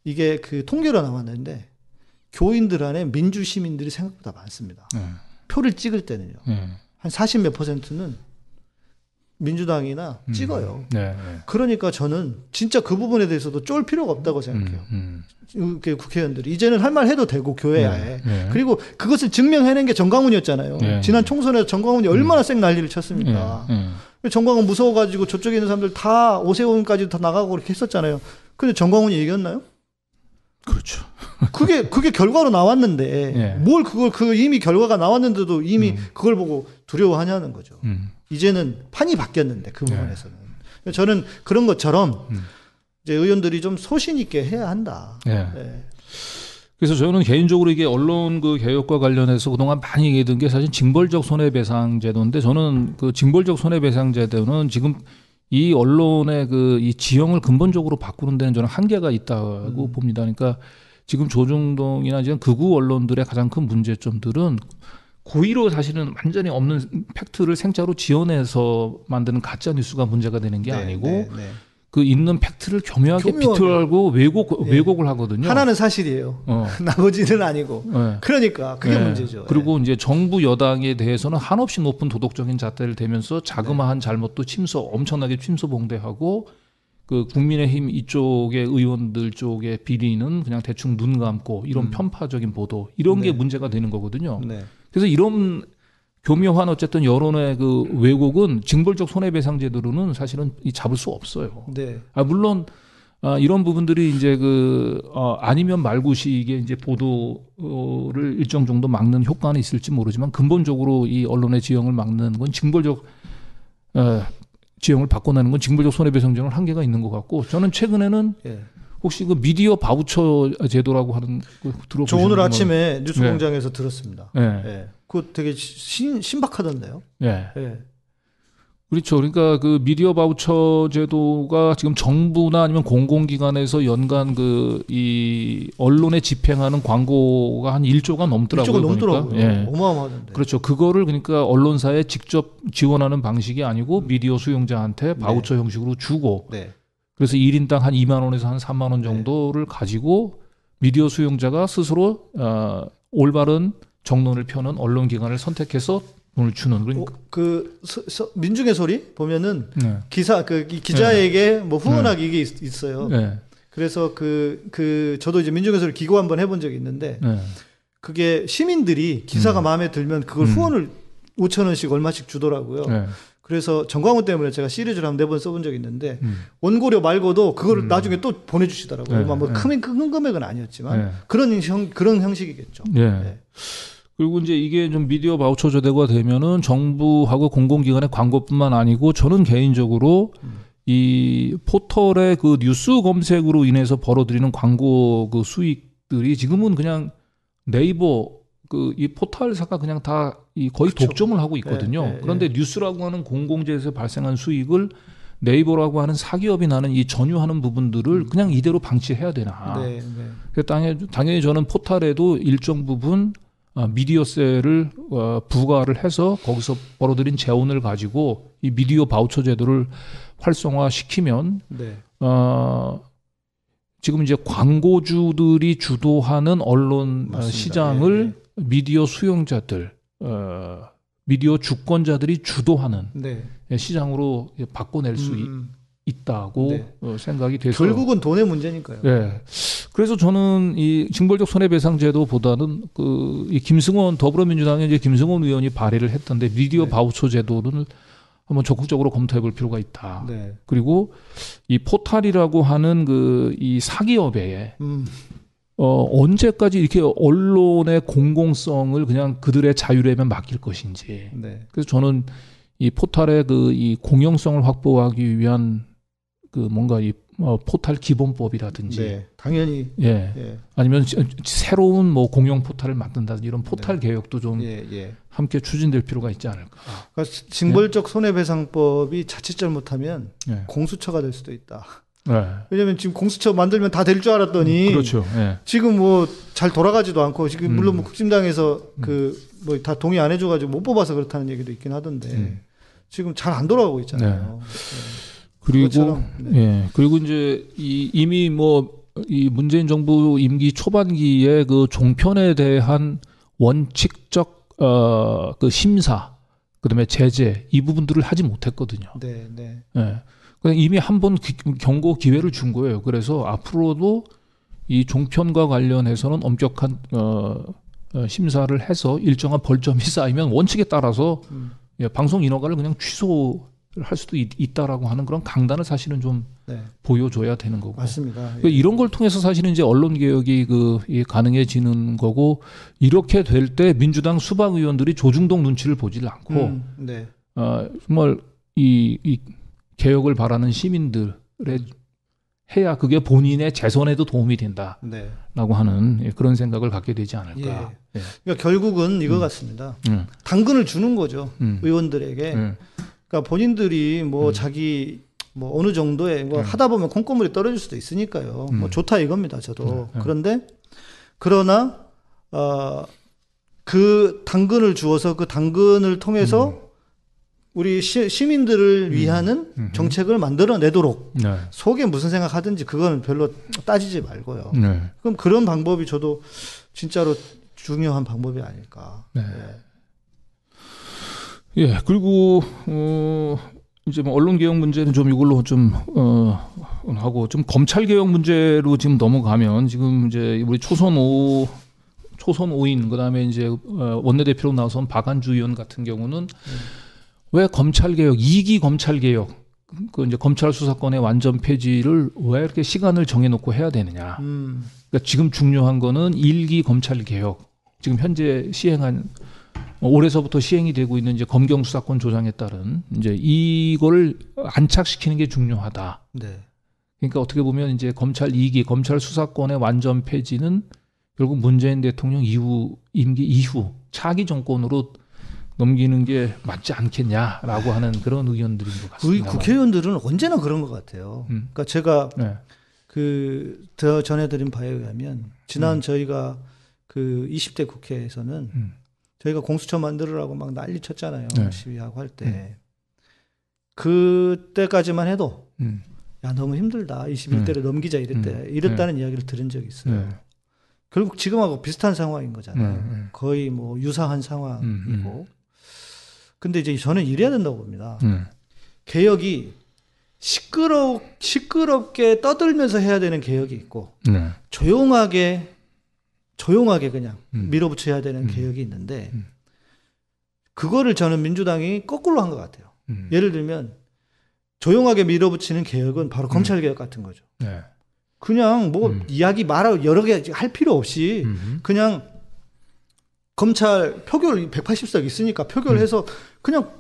이게 그 통계로 나왔는데 교인들 안에 민주 시민들이 생각보다 많습니다. 네. 표를 찍을 때는요 네. 한40 몇 퍼센트는 민주당이나 음. 찍어요. 네. 그러니까 저는 진짜 그 부분에 대해서도 쫄 필요가 없다고 생각해요. 음. 이렇게 국회의원들이 이제는 할 말 해도 되고 교회에 네. 네. 그리고 그것을 증명해낸 게 정광훈이었잖아요. 네. 지난 총선에서 정광훈이 얼마나 쌩 난리를 쳤습니까? 네. 네. 정광훈 무서워가지고 저쪽에 있는 사람들 다 오세훈까지 다 나가고 그렇게 했었잖아요. 근데 정광훈이 이겼나요? 그렇죠. 그게 그게 결과로 나왔는데 네. 뭘 그걸 그 이미 결과가 나왔는데도 이미 음. 그걸 보고 두려워하냐는 거죠. 음. 이제는 판이 바뀌었는데 그 네. 부분에서는 저는 그런 것처럼 음. 이제 의원들이 좀 소신 있게 해야 한다. 네. 네. 그래서 저는 개인적으로 이게 언론 그 개혁과 관련해서 그동안 많이 얘기했던 게 사실 징벌적 손해배상 제도인데 저는 그 징벌적 손해배상 제도는 지금 이 언론의 그 이 지형을 근본적으로 바꾸는 데는 저는 한계가 있다고 음. 봅니다. 그러니까 지금 조중동이나 지금 극우 언론들의 가장 큰 문제점들은 고의로 사실은 완전히 없는 팩트를 생자로 지어내서 만드는 가짜 뉴스가 문제가 되는 게 네, 아니고 네, 네. 그 있는 팩트를 교묘하게. 비틀고 왜곡 예. 왜곡을 하거든요. 하나는 사실이에요. 어. 나머지는 아니고. 예. 그러니까 그게 네. 문제죠. 그리고 이제 정부 여당에 대해서는 한없이 높은 도덕적인 잣대를 대면서 자그마한 네. 잘못도 침소 엄청나게 침소 봉대하고 그 국민의힘 이쪽의 의원들 쪽의 비리는 그냥 대충 눈 감고 이런 음. 편파적인 보도 이런 게 네. 문제가 되는 거거든요. 네. 그래서 이런 교묘한 어쨌든 여론의 그 왜곡은 징벌적 손해배상 제도로는 사실은 이 잡을 수 없어요. 네. 아 물론 아, 이런 부분들이 이제 그 어, 아니면 말고식의 이제 보도를 일정 정도 막는 효과는 있을지 모르지만 근본적으로 이 언론의 지형을 막는 건 징벌적 어, 지형을 바꿔내는 건 징벌적 손해배상제는 한계가 있는 것 같고 저는 최근에는 예. 혹시 그 미디어 바우처 제도라고 하는 거저 들어보셨나요? 오늘 아침에 네. 뉴스공장에서 들었습니다. 예. 예. 그거 되게 신, 신박하던데요. 예. 예. 그렇죠. 그러니까 그 미디어 바우처 제도가 지금 정부나 아니면 공공기관에서 연간 그 이 언론에 집행하는 광고가 한 1조가 넘더라고요. 이쪽은 보니까. 넘더라고요. 예. 어마어마하던데. 그렇죠. 그거를 그러니까 언론사에 직접 지원하는 방식이 아니고 미디어 수용자한테 바우처 형식으로 주고 네. 그래서 1인당 한 2만 원에서 한 3만 원 정도를 가지고 미디어 수용자가 스스로 어, 올바른 정론을 펴는 언론 기관을 선택해서 돈을 주는 어, 그러니까 그 서- 서- 민중의 소리 보면은 네. 기사 그이 기자에게 뭐 후원하기 이게 있, 있어요. 네. 그래서 그그 저도 이제 민중의 소리 기고 한번 해본 적이 있는데 네. 그게 시민들이 기사가 음. 마음에 들면 그걸 음. 후원을 5천 원씩 얼마씩 주더라고요. 네. 그래서 정광훈 때문에 제가 시리즈를 한 네 번 써본 적이 있는데 음. 원고료 말고도 그거를 음. 나중에 또 보내주시더라고요. 네, 뭐 네. 큰, 큰 금액은 아니었지만 네. 그런 형 그런 형식이겠죠. 네. 네. 그리고 이제 이게 좀 미디어 바우처 제도가 되면은 정부하고 공공기관의 광고뿐만 아니고 저는 개인적으로 음. 이 포털의 그 뉴스 검색으로 인해서 벌어들이는 광고 그 수익들이 지금은 그냥 네이버 그 이 포털사가 그냥 다 이 거의 그쵸. 독점을 하고 있거든요. 네, 네, 그런데 뉴스라고 하는 공공재에서 발생한 수익을 네이버라고 하는 사기업이 나는 이 전유하는 부분들을 그냥 이대로 방치해야 되나? 네, 네. 그 당연히, 당연히 저는 포탈에도 일정 부분 어, 미디어세를 어, 부과를 해서 거기서 벌어들인 재원을 가지고 이 미디어 바우처 제도를 활성화시키면 네. 어, 지금 이제 광고주들이 주도하는 언론 어, 맞습니다. 시장을 예, 미디어 수용자들, 어, 미디어 주권자들이 주도하는 네. 시장으로 바꿔낼 수 있- 음, 있다고 네. 어, 생각이 돼서 결국은 돈의 문제니까요. 예. 그래서 저는 이 징벌적 손해배상 제도보다는 그 이 김승원 더불어민주당의 이제 김승원 의원이 발의를 했던데 미디어 네. 바우처 제도를 한번 적극적으로 검토해 볼 필요가 있다. 네. 그리고 이 포탈이라고 하는 그 이 사기업에 음, 어 언제까지 이렇게 언론의 공공성을 그냥 그들의 자율에만 맡길 것인지. 네. 그래서 저는 이 포탈의 그 이 공영성을 확보하기 위한 그 뭔가 이 어, 포탈 기본법이라든지 네. 당연히 예 예. 아니면 시- 새로운 뭐 공영 포탈을 만든다든지 이런 포탈 네. 개혁도 좀 예, 예. 함께 추진될 필요가 있지 않을까. 그러니까 징벌적 손해배상법이 자칫 잘못하면 예. 공수처가 될 수도 있다. 네. 왜냐면 지금 공수처 만들면 다 될 줄 알았더니 그렇죠. 예. 지금 뭐 잘 돌아가지도 않고 지금 음. 물론 뭐 국힘당에서 그뭐 다 동의 안 해줘가지고 못 뽑아서 그렇다는 얘기도 있긴 하던데 음. 지금 잘 안 돌아가고 있잖아요. 그리고 네. 예 그리고 이제 이 이미 뭐 이 문재인 정부 임기 초반기에 그 종편에 대한 원칙적 어 그 심사 그다음에 제재 이 부분들을 하지 못했거든요. 네, 네, 예. 그냥 이미 한 번 경고 기회를 준 거예요. 그래서 앞으로도 이 종편과 관련해서는 엄격한 어, 어, 심사를 해서 일정한 벌점이 쌓이면 원칙에 따라서 음. 예, 방송 인허가를 그냥 취소를 할 수도 있, 있다라고 하는 그런 강단을 사실은 좀 네, 보여줘야 되는 거고. 맞습니다. 그 예. 이런 걸 통해서 사실은 이제 언론 개혁이 그이 가능해지는 거고 이렇게 될 때 민주당 수박 의원들이 조중동 눈치를 보질 않고 음, 네, 어, 정말 이, 이 개혁을 바라는 시민들의 해야 그게 본인의 재선에도 도움이 된다라고 네. 하는 예, 그런 생각을 갖게 되지 않을까. 예. 그러니까 결국은 이거 같습니다. 음, 당근을 주는 거죠 음, 의원들에게. 음, 그러니까 본인들이 뭐 음. 자기 뭐 어느 정도의 뭐 음. 하다 보면 콩고물이 떨어질 수도 있으니까요. 음. 뭐 좋다 이겁니다. 저도 네, 네. 그런데 그러나 어 그 당근을 주어서 그 당근을 통해서 우리 시, 시민들을 음. 위하는 음. 정책을 만들어내도록 네. 속에 무슨 생각하든지 그거는 별로 따지지 말고요. 네. 그럼 그런 방법이 저도 진짜로 중요한 방법이 아닐까. 네. 예. 예, 그리고 어 이제 뭐 언론 개혁 문제는 좀 이걸로 좀어 하고 좀 검찰 개혁 문제로 지금 넘어가면 지금 이제 우리 초선 오 초선 오인 그다음에 이제 어, 원내대표로 나선 박안주 의원 같은 경우는 왜 검찰 개혁 2기 검찰 개혁 그 이제 검찰 수사권의 완전 폐지를 왜 이렇게 시간을 정해놓고 해야 되느냐? 음, 그러니까 지금 중요한 거는 일기 검찰 개혁. 지금 현재 시행한 어, 올해서부터 시행이 되고 있는 이제 검경 수사권 조정에 따른 이제 이거를 안착시키는 게 중요하다. 네. 그러니까 어떻게 보면 이제 검찰 2기 검찰 수사권의 완전 폐지는 결국 문재인 대통령 이후 임기 이후 차기 정권으로 넘기는 게 맞지 않겠냐라고 하는 그런 의견들인 것 같습니다. 국회의원들은 언제나 그런 것 같아요. 음. 그러니까 제가 네. 그더 전해드린 바에 의하면 지난 음. 저희가 그 20대 국회에서는 음. 저희가 공수처 만들으라고 막 난리 쳤잖아요. 네. 시위하고 할 때. 그때까지만 해도 음. 야 너무 힘들다. 21대를 넘기자 이랬대. 음. 이랬다는 이야기를 들은 적이 있어요. 네. 결국 지금하고 비슷한 상황인 거잖아요. 네, 네. 거의 뭐 유사한 상황이고. 음, 근데 이제 저는 이래야 된다고 봅니다. 음. 개혁이 시끄러 시끄럽게 떠들면서 해야 되는 개혁이 있고 네. 조용하게 조용하게 그냥 음. 밀어붙여야 되는 음. 개혁이 있는데 음. 그거를 저는 민주당이 거꾸로 한 것 같아요. 음. 예를 들면 조용하게 밀어붙이는 개혁은 바로 검찰 개혁 같은 거죠. 네. 그냥 뭐 음. 이야기 말하 여러 개 할 필요 없이 음. 그냥 검찰 표결 180석 있으니까 표결해서 그냥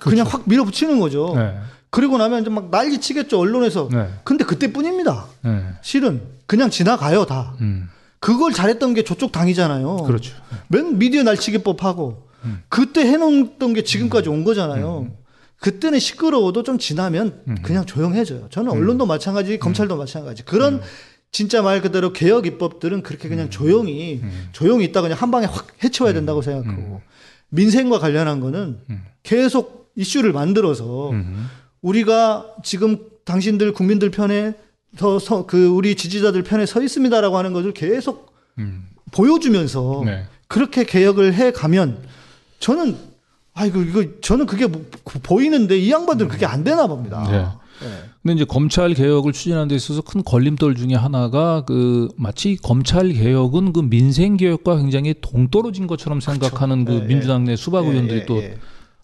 그냥 확 밀어붙이는 거죠. 음. 네. 그리고 나면 이제 막 난리 치겠죠 언론에서. 네. 근데 그때뿐입니다. 네. 실은 그냥 지나가요 다. 음. 그걸 잘했던 게 저쪽 당이잖아요. 그렇죠. 맨 미디어 날치기법 하고 음. 그때 해놓던 게 지금까지 온 거잖아요. 그때는 시끄러워도 좀 지나면 음. 그냥 조용해져요. 저는 언론도 마찬가지, 검찰도 마찬가지. 그런 진짜 말 그대로 개혁 입법들은 그렇게 그냥 조용히 음. 조용히 있다 그냥 한 방에 확 해쳐야 된다고 생각하고 민생과 관련한 거는 계속 이슈를 만들어서 음. 우리가 지금 당신들 국민들 편에 서, 서- 그 우리 지지자들 편에 서 있습니다라고 하는 것을 계속 음. 보여주면서 네. 그렇게 개혁을 해 가면 저는 아이고 이거 저는 그게 뭐- 보이는데 이 양반들은 그게 안 되나 봅니다. 네. 네. 근데 이제 검찰 개혁을 추진하는 데 있어서 큰 걸림돌 중에 하나가 그 마치 검찰 개혁은 그 민생 개혁과 굉장히 동떨어진 것처럼 생각하는 그 예, 예. 민주당 내 수박 예, 의원들이 예, 또 예.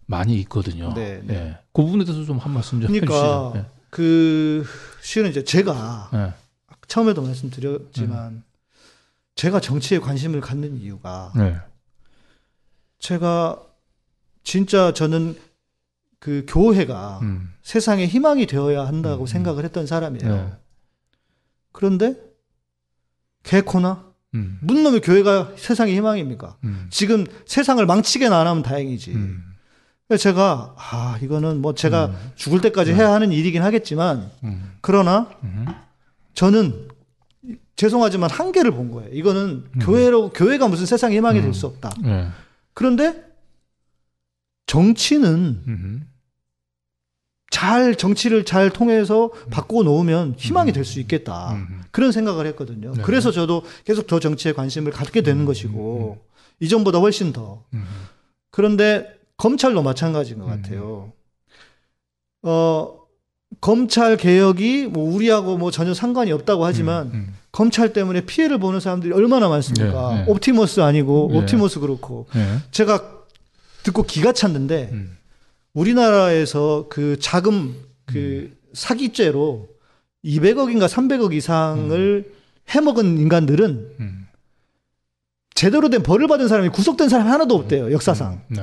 많이 있거든요. 네, 네. 예. 그 부분에 대해서 좀 한 말씀 좀 그러니까 해주시죠. 그 실은 이제 제가 예. 예. 처음에도 말씀드렸지만 제가 정치에 관심을 갖는 이유가 네. 제가 진짜 저는 그 교회가 음. 세상에 희망이 되어야 한다고 음. 생각을 했던 사람이에요. 네. 그런데 개코나 음. 무슨 놈의 교회가 세상의 희망입니까? 음. 지금 세상을 망치게는 안 하면 다행이지. 음. 제가 아 이거는 뭐 제가 음. 죽을 때까지 해야 하는 일이긴 하겠지만 음. 그러나 음. 저는 죄송하지만 한계를 본 거예요. 이거는 음. 교회로 교회가 무슨 세상의 희망이 될수 음. 없다. 예. 그런데 정치는 음. 잘 정치를 잘 통해서 바꾸어 놓으면 희망이 될 수 있겠다. 음. 그런 생각을 했거든요. 네. 그래서 저도 계속 더 정치에 관심을 갖게 되는 것이고 이전보다 훨씬 더. 음. 그런데 검찰도 마찬가지인 것 음. 같아요. 어 검찰 개혁이 뭐 우리하고 뭐 전혀 상관이 없다고 하지만 음. 검찰 때문에 피해를 보는 사람들이 얼마나 많습니까? 네, 네. 옵티머스 아니고 네. 옵티머스 그렇고 예. 제가 듣고 기가 찼는데 음. 우리나라에서 그 자금 그 사기죄로 200억인가 300억 이상을 해먹은 인간들은 음. 제대로 된 벌을 받은 사람이 구속된 사람이 하나도 없대요 역사상 네.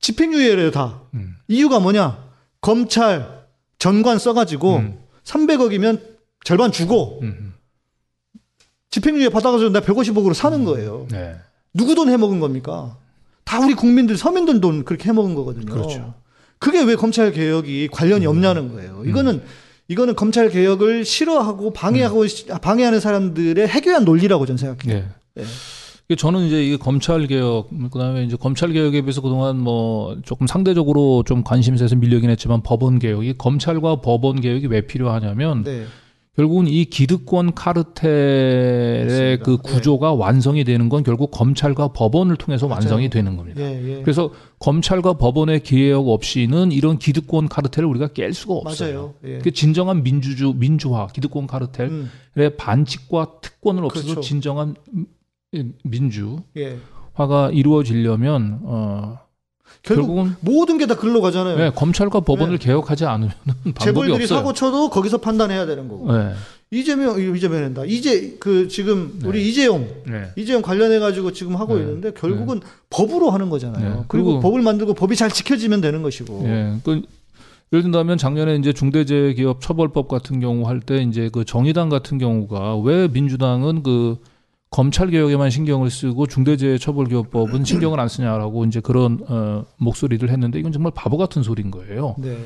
집행유예래요 다 음. 이유가 뭐냐 검찰 전관 써가지고 음. 300억이면 절반 주고 음. 집행유예 받아가지고 나 150억으로 사는 거예요 네. 누구 돈 해먹은 겁니까 다 우리 국민들 서민들 돈 그렇게 해먹은 거거든요 그렇죠. 그게 왜 검찰 개혁이 관련이 없냐는 거예요. 이거는 이거는 검찰 개혁을 싫어하고 방해하고 시- 방해하는 사람들의 해괴한 논리라고 저는 생각해요. 예. 예. 저는 이제 이게 검찰 개혁 그다음에 이제 검찰 개혁에 비해서 그동안 뭐 조금 상대적으로 좀 관심사에서 밀려긴 했지만 법원 개혁이 검찰과 법원 개혁이 왜 필요하냐면 네. 결국은 이 기득권 카르텔의 맞습니다. 그 구조가 완성이 되는 건 결국 검찰과 법원을 통해서 맞아요. 완성이 되는 겁니다. 예, 예. 그래서 검찰과 법원의 개혁 없이는 이런 기득권 카르텔을 우리가 깰 수가 없어요. 맞아요. 예. 그 진정한 민주주 민주화 기득권 카르텔의 음, 반칙과 특권을 없어서 그렇죠. 진정한 민주화가 예. 이루어지려면 어 결국 결국은 모든 게 다 글로 가잖아요. 네, 검찰과 법원을 네. 개혁하지 않으면 방법이 재벌들이. 사고 쳐도 거기서 판단해야 되는 거고. 네. 이재명 이재명한다. 이제 그 지금 네. 우리 이재용 네. 이재용 관련해 가지고 지금 하고 네. 있는데 결국은 법으로 하는 거잖아요. 네. 그리고 그리고- 법을 만들고 법이 잘 지켜지면 되는 것이고. 예. 그 예를 든다면 작년에 이제 중대재해기업 처벌법 같은 경우 할 때 이제 그 정의당 같은 경우가 왜 민주당은 그 검찰 개혁에만 신경을 쓰고 중대재해처벌기업법은 신경을 안 쓰냐라고 이제 그런 어 목소리를 했는데 이건 정말 바보 같은 소리인 거예요. 네.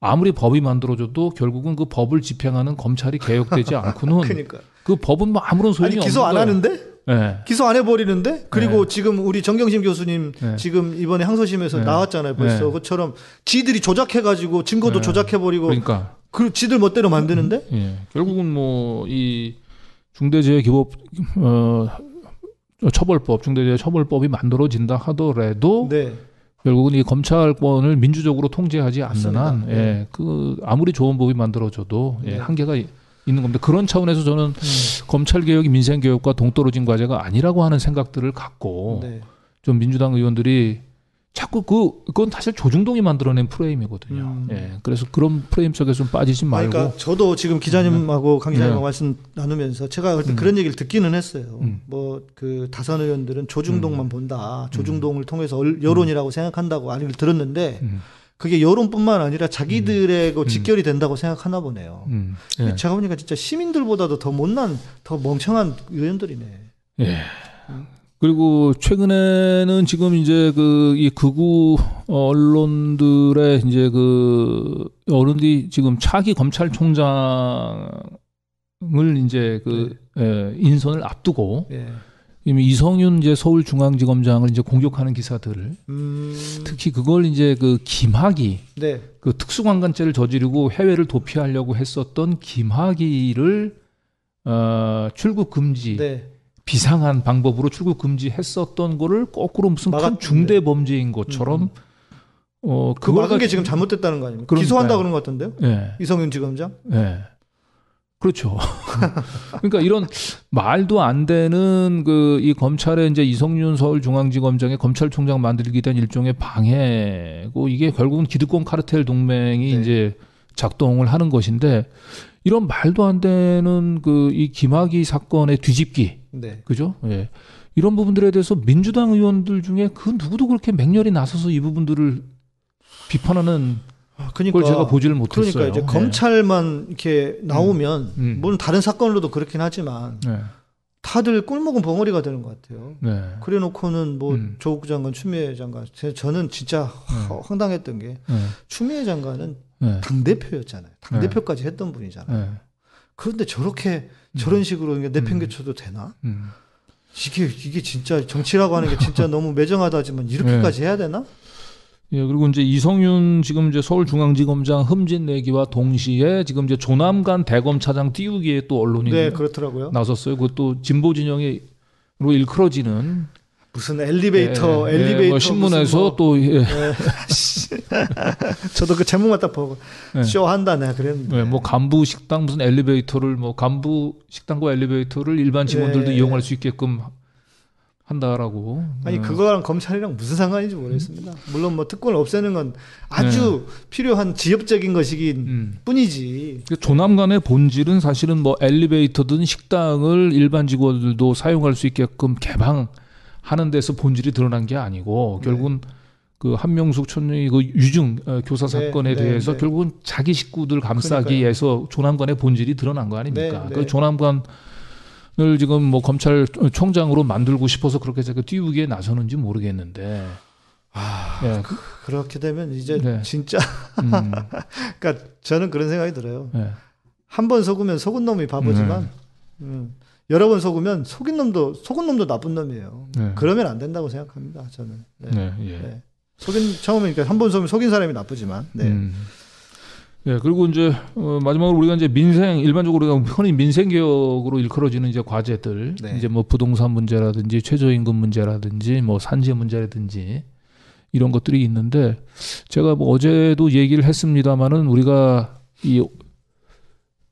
아무리 법이 만들어져도 결국은 그 법을 집행하는 검찰이 개혁되지 않고는 그러니까. 그 법은 뭐 아무런 소용이 아니 없는 기소 안 거예요. 하는데 예. 기소 안 해버리는데 그리고 지금 우리 정경심 교수님 네. 지금 이번에 항소심에서 네. 나왔잖아요 벌써 네. 그처럼 지들이 조작해가지고 증거도 네. 조작해버리고 그러니까 그 지들 멋대로 만드는데 예. 결국은 뭐 이 중대재해기업 어 처벌법, 중대재해처벌법이 만들어진다 하더라도 네 결국은 이 검찰권을 민주적으로 통제하지 않는. 한, 예, 네. 그 아무리 좋은 법이 만들어져도 예, 네. 한계가 이- 있는 겁니다. 그런 차원에서 저는 검찰 개혁이 민생 개혁과 동떨어진 과제가 아니라고 하는 생각들을 갖고 네. 좀 민주당 의원들이 자꾸 그 그건 사실 조중동이 만들어낸 프레임이거든요. 음. 예, 그래서 그런 프레임 속에서 좀 빠지지 말고. 그러니까 저도 지금 기자님하고 강 기자님하고 네. 말씀 나누면서 제가 음. 그런 얘기를 듣기는 했어요. 음. 뭐그 다선 의원들은 조중동만 본다. 조중동을 통해서 얼- 여론이라고 생각한다고 아니를 들었는데 음, 그게 여론뿐만 아니라 자기들의 그 음. 직결이 된다고 생각하나 보네요. 음, 예. 제가 보니까 진짜 시민들보다도 더 못난, 더 멍청한 의원들이네. 예. 그리고 최근에는 지금 이제 그 이 극우 언론들의 이제 그 어른들이 지금 차기 검찰총장을 이제 그 예, 인선을 앞두고 예. 이미 이성윤 이제 서울중앙지검장을 이제 공격하는 기사들을 음, 특히 그걸 이제 그 김학이 네. 그 특수관광죄를 저지르고 해외를 도피하려고 했었던 김학이를 어, 출국 금지 네. 비상한 방법으로 출국 금지했었던 거를 거꾸로 무슨 큰 막았- 중대 범죄인 것처럼 어그 그걸 막은 게 지금 잘못됐다는 거 아닙니까? 그러니까요. 기소한다 그런 것 같은데요? 예. 이성윤 지검장? 예. 그렇죠. 그러니까 이런 말도 안 되는 그 이 검찰의 이제 이성윤 서울중앙지검장의 검찰총장 만들기 된 일종의 방해고 이게 결국은 기득권 카르텔 동맹이 네. 이제 작동을 하는 것인데 이런 말도 안 되는 그 이 김학의 사건의 뒤집기 네. 그죠? 예. 이런 부분들에 대해서 민주당 의원들 중에 그 누구도 그렇게 맹렬히 나서서 이 부분들을 비판하는 아, 그러니까 걸 제가 보지를 못했어요. 그러니까 이제 예. 검찰만 이렇게 나오면 음. 물론 다른 사건으로도 그렇긴 하지만 네. 다들 꿀먹은 벙어리가 되는 것 같아요. 네. 그래놓고는 뭐 음. 조국 장관, 추미애 장관, 제- 저는 진짜 허- 황당했던 게 네. 추미애 장관은 네. 당 대표였잖아요. 당 대표까지 했던 분이잖아요. 네. 그런데 저렇게 저런 식으로 내팽개쳐도 되나? 음. 이게 이게 진짜 정치라고 하는 게 진짜 너무 매정하다지만 이렇게까지 네. 해야 되나? 예, 그리고 이제 이성윤 지금 이제 서울중앙지검장 흠진 내기와 동시에 지금 이제 조남관 대검차장 띄우기에 또 언론이 네, 그렇더라고요. 나섰어요. 그것도 진보 진영으로 일컬어지는 무슨 엘리베이터, 예, 예, 엘리베이터 뭐 신문에서 뭐- 또 예, 예. 저도 그 제목만 딱 보고 예. 쇼 한다 내가 그랬는데. 예, 뭐 간부 식당 무슨 엘리베이터를 뭐 간부 식당과 엘리베이터를 일반 직원들도 예. 이용할 수 있게끔 한다라고. 아니 어. 그거랑 검찰이랑 무슨 상관인지 모르겠습니다. 물론 뭐 특권을 없애는 건 아주 필요한 지엽적인 것이긴 음. 뿐이지. 그 조남관의 본질은 사실은 뭐 엘리베이터든 식당을 일반 직원들도 사용할 수 있게끔 개방 하는 데서 본질이 드러난 게 아니고 네. 결국은 그 한명숙 촌의 그 유증 어, 교사 네, 사건에 네, 대해서 네. 결국은 자기 식구들 감싸기 위해서 조남관의 본질이 드러난 거 아닙니까? 네, 네. 그 조남관 을 지금 뭐 검찰총장으로 만들고 싶어서 그렇게 자꾸 띄우기에 나서는지 모르겠는데. 아, 예. 그 렇게 되면 이제 네. 진짜 음, 그러니까 저는 그런 생각이 들어요. 예. 한번 속으면 속은 놈이 바보지만 음, 여러 번 속으면 속인 놈도 속은 놈도 나쁜 놈이에요. 네. 그러면 안 된다고 생각합니다. 저는. 네. 네, 예. 네. 속인 처음에 그러니까 한 번 속으면 속인 사람이 나쁘지만. 네. 음. 예, 그리고 이제 어, 마지막으로 우리가 이제 민생 일반적으로 우리가 흔히 민생 개혁으로 일컬어지는 이제 과제들 네. 이제 뭐 부동산 문제라든지 최저임금 문제라든지 뭐 산재 문제라든지 이런 것들이 있는데 제가 뭐 어제도 얘기를 했습니다마는 우리가 이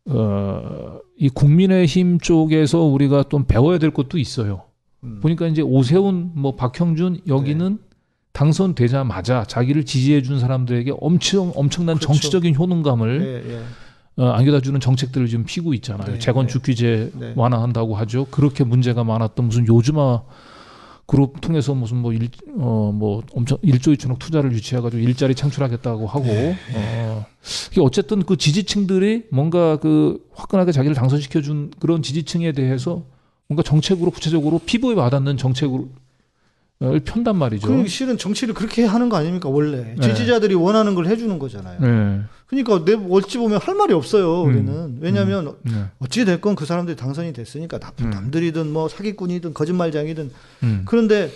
어, 이 국민의힘 쪽에서 우리가 좀 배워야 될 것도 있어요. 음. 보니까 이제 오세훈, 뭐 박형준 여기는 네. 당선되자마자 자기를 지지해 준 사람들에게 엄청 엄청난 그렇죠. 정치적인 효능감을 예, 예. 어, 안겨다 주는 정책들을 지금 피고 있잖아요. 네, 재건축 규제 네. 완화한다고 하죠. 그렇게 문제가 많았던 무슨 요즈마 그룹 통해서 무슨 뭐 일, 어, 뭐 엄청 일조 이천억 투자를 유치해가지고 일자리 창출하겠다고 하고, 네. 어, 어쨌든 그 지지층들이 뭔가 그 화끈하게 자기를 당선시켜준 그런 지지층에 대해서 뭔가 정책으로 구체적으로 피부에 와닿는 정책 을 편단 말이죠. 그 실은 정치를 그렇게 하는 거 아닙니까 원래 네. 지지자들이 원하는 걸 해주는 거잖아요. 네. 그러니까 내 어찌 보면 할 말이 없어요. 음. 우리는 왜냐하면 네. 어찌 됐건 그 사람들이 당선이 됐으니까 나쁜 음. 남들이든 뭐 사기꾼이든 거짓말장이든 음. 그런데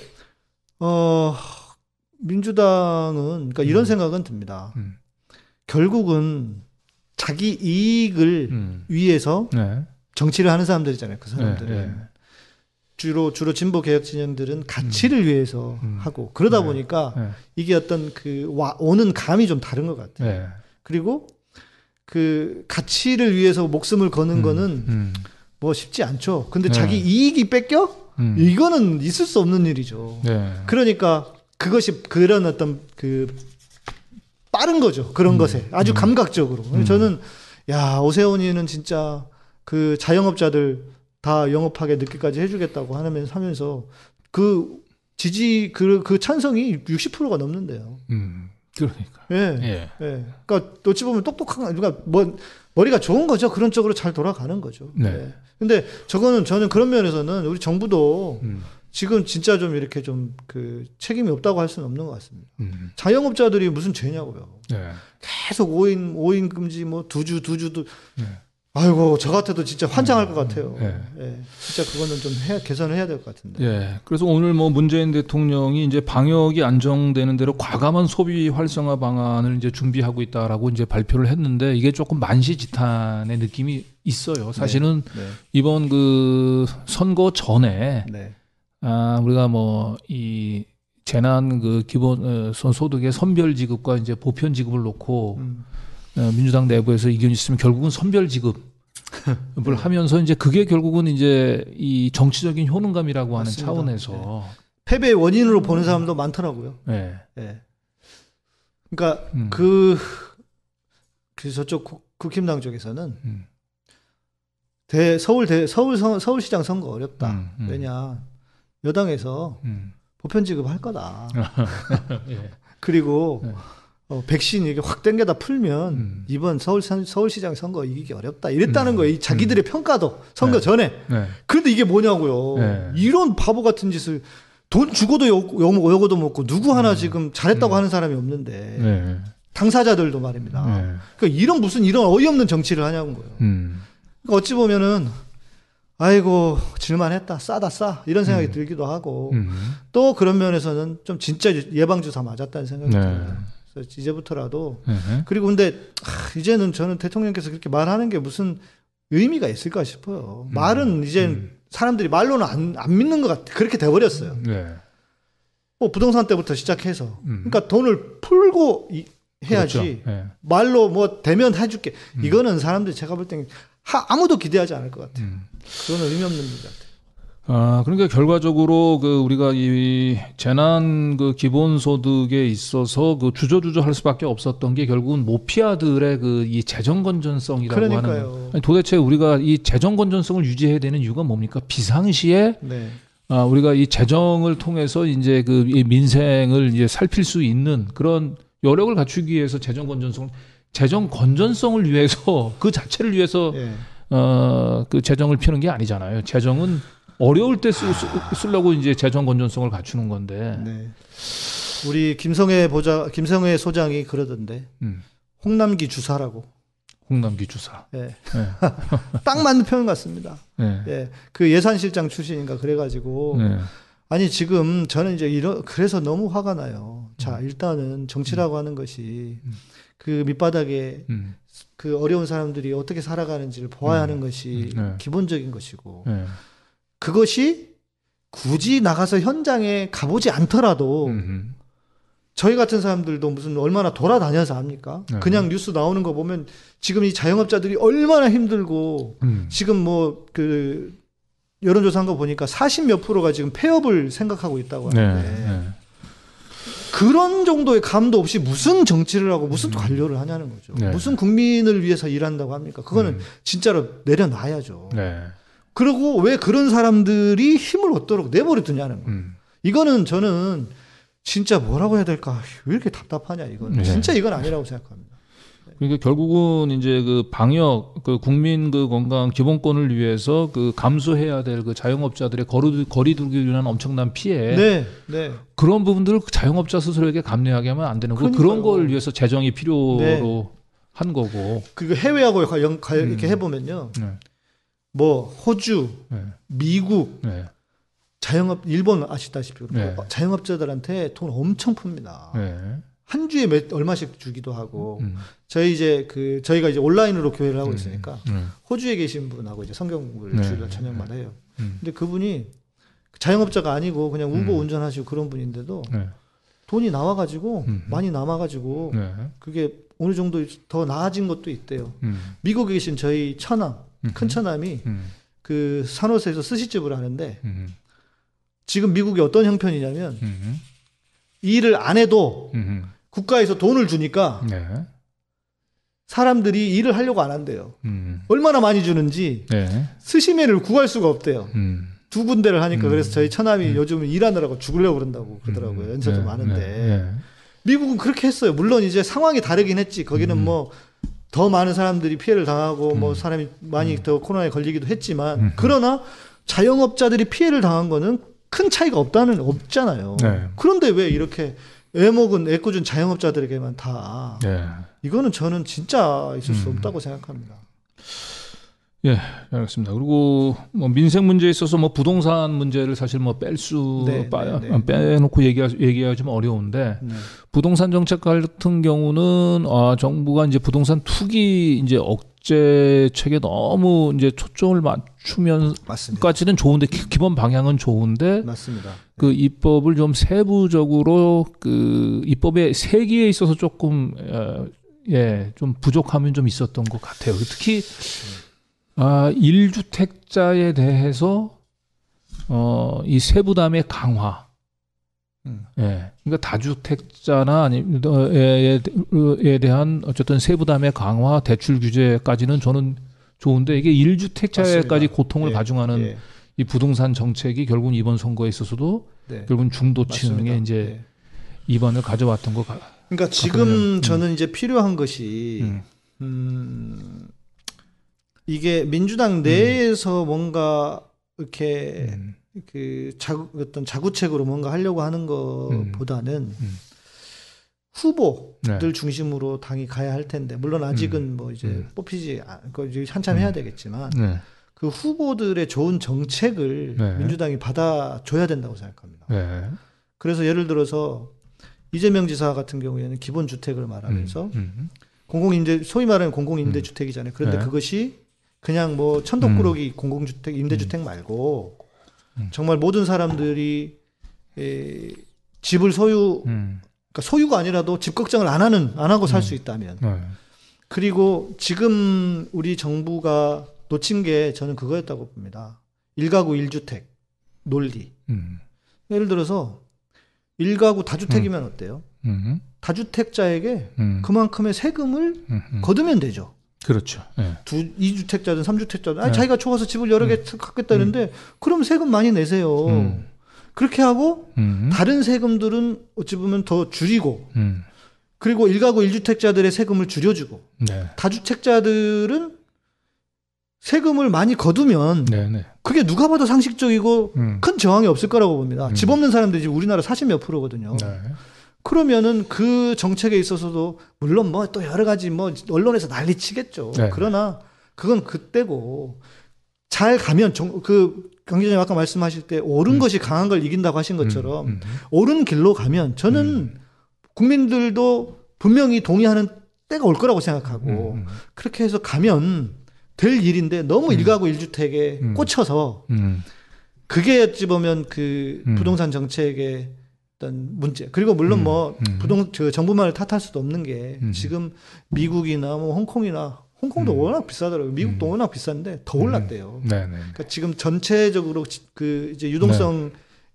어 민주당은 그러니까 이런 음. 생각은 듭니다. 음. 결국은 자기 이익을 음. 위해서 네. 정치를 하는 사람들이잖아요. 그 사람들은 네, 네. 주로 주로 진보 개혁 진영들은 가치를 위해서 음. 하고 그러다 네. 보니까 네. 이게 어떤 그 와, 오는 감이 좀 다른 것 같아요. 네. 그리고 그 가치를 위해서 목숨을 거는 음. 거는 음. 뭐 쉽지 않죠. 근데 네. 자기 이익이 뺏겨? 음. 이거는 있을 수 없는 일이죠. 네. 그러니까 그것이 그런 어떤 그 빠른 거죠. 그런 음. 것에 아주 음. 감각적으로. 음. 저는 야 오세훈이는 진짜 그 자영업자들 다 영업하게 늦게까지 해주겠다고 하면서 하면서 그 지지 그, 그 찬성이 60%가 넘는데요. 음. 그러니까. 예. 예. 예. 그러니까 어찌 보면 똑똑한 그러니까 뭐 머리가 좋은 거죠. 그런 쪽으로 잘 돌아가는 거죠. 네. 예. 근데 저거는 저는 그런 면에서는 우리 정부도 음. 지금 진짜 좀 이렇게 좀 그 책임이 없다고 할 수는 없는 것 같습니다. 음. 자영업자들이 무슨 죄냐고요. 네. 계속 5인 5인 금지 뭐 두 주 두 주도 네. 아이고 저 같아도 진짜 환장할 것 같아요. 네. 예, 진짜 그거는 좀 해, 개선을 해야 될 것 같은데. 예. 그래서 오늘 뭐 문재인 대통령이 이제 방역이 안정되는 대로 과감한 소비 활성화 방안을 이제 준비하고 있다라고 이제 발표를 했는데 이게 조금 만시지탄의 느낌이 있어요. 사실은 네, 이번 그 선거 전에 네, 아 우리가 뭐이 재난 그 기본 어, 선 소득의 선별 지급과 이제 보편 지급을 놓고 음, 어, 민주당 내부에서 이견이 있으면 결국은 선별 지급 을 하면서 이제 그게 결국은 이제 이 정치적인 효능감이라고 하는 맞습니다. 차원에서 패배의 원인으로 보는 사람도 많더라고요. 예. 예. 그러니까 음. 그, 그 저쪽 국- 국힘당 쪽에서는 음. 대, 서울 대, 서울 선- 서울시장 선거 어렵다. 음, 음. 왜냐 여당에서 음. 보편 지급할 거다. 예. 그리고 네. 어, 백신 이게 확 땡겨다 풀면 음. 이번 서울 선- 서울시장 선거 이기기 어렵다. 이랬다는 음. 거예요. 이 자기들의 평가도 선거 네. 전에. 네. 그런데 이게 뭐냐고요. 네. 이런 바보 같은 짓을 돈 주고도 욕, 욕, 욕도 먹고 누구 하나 지금 잘했다고 음. 하는 사람이 없는데 네. 당사자들도 말입니다. 네. 그러니까 이런 무슨 이런 어이없는 정치를 하냐는 거예요. 음. 그러니까 어찌 보면은 아이고 질만했다 싸다 싸 이런 생각이 음. 들기도 하고 음. 또 그런 면에서는 좀 진짜 예방 주사 맞았다는 생각이 네. 듭니다. 그래서 이제부터라도 네. 그리고 근데 하, 이제는 저는 대통령께서 그렇게 말하는 게 무슨 의미가 있을까 싶어요. 음. 말은 이제 음. 사람들이 말로는 안, 안 믿는 것 같아. 그렇게 돼버렸어요. 네. 뭐 부동산 때부터 시작해서 음. 그러니까 돈을 풀고 이- 해야지 그렇죠. 네. 말로 뭐 대면 해줄게 음. 이거는 사람들이 제가 볼 하- 아무도 기대하지 않을 것 같아요. 음. 그거는 의미 없는 일 같아요. 아, 그러니까 결과적으로 그 우리가 이 재난 그 기본 소득에 있어서 그 주저주저 할 수밖에 없었던 게 결국은 모피아들의 그 이 재정 건전성이라고 하는 그러니까요. 아니, 도대체 우리가 이 재정 건전성을 유지해야 되는 이유가 뭡니까? 비상시에 네. 아, 우리가 이 재정을 통해서 이제 그 이 민생을 이제 살필 수 있는 그런 여력을 갖추기 위해서 재정 건전성을 재정 건전성을 위해서 그 자체를 위해서 예. 어, 그 재정을 피는 게 아니잖아요. 재정은 어려울 때 쓰, 쓰, 쓰려고 이제 재정 건전성을 갖추는 건데. 네. 우리 김성애 보자 김성애 소장이 그러던데 음, 홍남기 주사라고. 홍남기 주사. 예. 네. 딱 맞는 표현 같습니다. 네. 예. 그 예산실장 출신인가 그래가지고 네. 아니 지금 저는 이제 이런 그래서 너무 화가 나요. 자 일단은 정치라고 하는 것이 음. 그 밑바닥에 음, 그 어려운 사람들이 어떻게 살아가는지를 보아야 하는 것이 네. 기본적인 것이고 네. 그것이 굳이 나가서 현장에 가보지 않더라도 음, 저희 같은 사람들도 무슨 얼마나 돌아다녀서 합니까? 네. 그냥 뉴스 나오는 거 보면 지금 이 자영업자들이 얼마나 힘들고 음. 지금 뭐 그 여론조사한 거 보니까 40 몇 프로가 지금 폐업을 생각하고 있다고 네. 하는데 네. 그런 정도의 감도 없이 무슨 정치를 하고 무슨 관료를 하냐는 거죠. 네. 무슨 국민을 위해서 일한다고 합니까? 그거는 음. 진짜로 내려놔야죠. 네. 그리고 왜 그런 사람들이 힘을 얻도록 내버려 두냐는 거예요. 음. 이거는 저는 진짜 뭐라고 해야 될까? 왜 이렇게 답답하냐 이거는. 네. 진짜 이건 아니라고 생각합니다. 그러니까 결국은 이제 그 방역, 그 국민 그 건강 기본권을 위해서 그 감수해야 될 그 자영업자들의 거리, 거리두기로 인한 엄청난 피해. 네, 네. 그런 부분들을 자영업자 스스로에게 감내하게 하면 안 되는 거고. 그런 걸 위해서 재정이 필요로 네. 한 거고. 그리고 해외하고 연- 가- 음. 이렇게 해보면요. 네. 뭐 호주, 네. 미국, 네. 자영업 일본 아시다시피 네. 자영업자들한테 돈 엄청 풉니다. 네. 한 주에 몇 얼마씩 주기도 하고 음. 저희 이제 그 저희가 이제 온라인으로 교회를 하고 음. 있으니까 네. 호주에 계신 분하고 이제 성경 공부를 네. 주일 저녁마다 해요. 음. 근데 그분이 자영업자가 아니고 그냥 우버 음. 운전하시고 그런 분인데도 네. 돈이 나와가지고 음. 많이 남아가지고 네. 그게 어느 정도 더 나아진 것도 있대요. 음. 미국에 계신 저희 음. 큰 처남이 음. 그 산호세에서 스시집을 하는데 음. 지금 미국이 어떤 형편이냐면 음. 이 일을 안 해도 음. 국가에서 돈을 주니까 네. 사람들이 일을 하려고 안 한대요. 음. 얼마나 많이 주는지 네. 스시맨을 구할 수가 없대요. 음. 두 군데를 하니까 음. 그래서 저희 처남이 음. 요즘 일하느라고 죽으려고 그런다고 그러더라고요. 음. 연세도 네. 많은데 네. 미국은 그렇게 했어요. 물론 이제 상황이 다르긴 했지. 거기는 음. 뭐 더 많은 사람들이 피해를 당하고 뭐 음. 사람이 많이 더 코로나에 걸리기도 했지만 음. 그러나 자영업자들이 피해를 당한 거는 큰 차이가 없다는 없잖아요. 네. 그런데 왜 이렇게 애목은 애꿎은 자영업자들에게만 다 네. 이거는 저는 진짜 있을 수 음. 없다고 생각합니다. 알겠습니다. 그리고 뭐 민생 문제에 있어서 뭐 부동산 문제를 사실 뭐 뺄수 네, 빠, 네, 네. 빼놓고 얘기하, 얘기하기 좀 어려운데 네. 부동산 정책 같은 경우는 아, 정부가 이제 부동산 투기 이제 억제책에 너무 이제 초점을 맞추면까지는. 좋은데 기- 기본 방향은 좋은데 맞습니다. 그 입법을 좀 세부적으로 그 입법의 세기에 있어서 조금 어, 예, 좀 부족함이 좀 있었던 것 같아요. 특히 아, 1주택자에 대해서 어, 이 세부담의 강화. 음. 예. 그러니까 다주택자나 아니면 어, 에, 에 대한 어쨌든 세부담의 강화, 대출 규제까지는 저는 좋은데 이게 1주택자에까지 맞습니다. 고통을 예, 가중하는 예. 이 부동산 정책이 결국 이번 선거에 있어서도 네. 결국은 중도층에. 이제 예. 이번을 가져왔던 것 같. 그러니까 지금 음. 저는 이제 필요한 것이 음. 음, 이게 민주당 내에서 뭔가 이렇게 음. 그 자구, 어떤 자구책으로 뭔가 하려고 하는 것보다는 음. 후보들 네. 중심으로 당이 가야 할 텐데 물론 아직은 뭐 이제 음. 뽑히지 않- 그 이제 한참 해야 되겠지만 네. 그 후보들의 좋은 정책을 네. 민주당이 받아줘야 된다고 생각합니다. 네. 그래서 예를 들어서 이재명 지사 같은 경우에는 기본 주택을 말하면서 음. 음. 공공임대 소위 말하는 공공임대주택이잖아요. 그런데 네. 그것이 그냥 뭐 천덕꾸러기 공공주택 임대주택 말고 음. 정말 모든 사람들이 에, 집을 소유 음. 그러니까 소유가 아니라도 집 걱정을 안 하는 안 하고 살 음. 수 있다면 네. 그리고 지금 우리 정부가 놓친 게 저는 그거였다고 봅니다. 일가구 일주택 논리. 음. 예를 들어서 일가구 다주택이면 어때요? 음. 다주택자에게 음. 그만큼의 세금을 음. 음. 거두면 되죠. 그렇죠. 예. 두, 이주택자든 삼주택자든, 아, 네. 자기가 좋아서 집을 여러 개 갖겠다는데, 그럼 세금 많이 내세요. 음. 그렇게 하고, 음. 다른 세금들은 어찌 보면 더 줄이고, 음. 그리고 일가구 일주택자들의 세금을 줄여주고, 네. 다주택자들은 세금을 많이 거두면, 네. 네. 그게 누가 봐도 상식적이고, 음. 큰 저항이 없을 거라고 봅니다. 음. 집 없는 사람들이 지금 우리나라 40몇 프로거든요. 네. 그러면은 그 정책에 있어서도 물론 뭐 또 여러 가지 뭐 언론에서 난리 치겠죠. 네. 그러나 그건 그때고 잘 가면 정, 그 강기자님 아까 말씀하실 때 옳은 음. 것이 강한 걸 이긴다고 하신 것처럼 음. 음. 옳은 길로 가면 저는 국민들도 분명히 동의하는 때가 올 거라고 생각하고 음. 그렇게 해서 가면 될 일인데 너무 음. 일가구 일주택에 음. 꽂혀서 음. 그게 어찌 보면 그 음. 부동산 정책의 어떤 문제. 그리고 물론 음. 뭐 음. 부동 저 정부만을 탓할 수도 없는 게 음. 지금 미국이나 뭐 홍콩이나 홍콩도 음. 워낙 비싸더라고요. 미국도 음. 워낙 비싼데 더 올랐대요. 네. 네. 그러니까 지금 전체적으로 지- 그 이제 유동성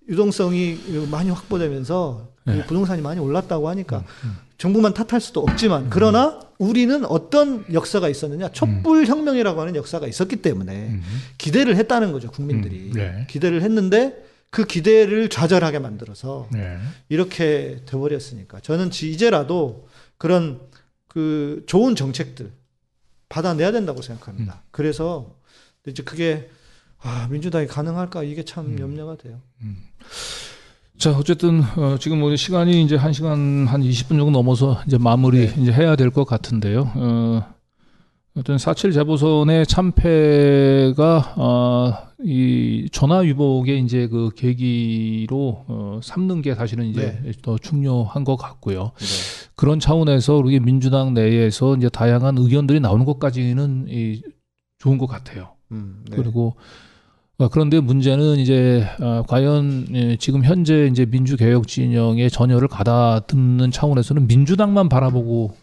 유동성이 많이 확보되면서 그 네. 부동산이 많이 올랐다고 하니까 음. 정부만 탓할 수도 없지만 그러나 우리는 어떤 역사가 있었느냐 촛불 혁명이라고 하는 역사가 있었기 때문에 음. 기대를 했다는 거죠 국민들이 음. 네. 기대를 했는데 그 기대를 좌절하게 만들어서 네. 이렇게 돼버렸으니까 저는 지- 이제라도 그런 그 좋은 정책들 받아내야 된다고 생각합니다. 그래서 이제 그게 아, 민주당이 가능할까 이게 참 음. 염려가 돼요. 자, 어쨌든 어, 지금 우리 시간이 이제 한 시간 한 20분 정도 넘어서 이제 마무리 네. 이제 해야 될 것 같은데요. 어, 어떤 4.7 재보선의 참패가 어, 이 전화 위복의 이제 그 계기로 어, 삼는 게 사실은 이제 더 중요한 것 같고요. 그런 차원에서 우리 민주당 내에서 이제 다양한 의견들이 나오는 것까지는 이 좋은 것 같아요. 음, 네. 그리고 어, 그런데 문제는 이제 어, 과연 예, 지금 현재 이제 민주개혁 진영의 전열을 가다듬는 차원에서는 민주당만 바라보고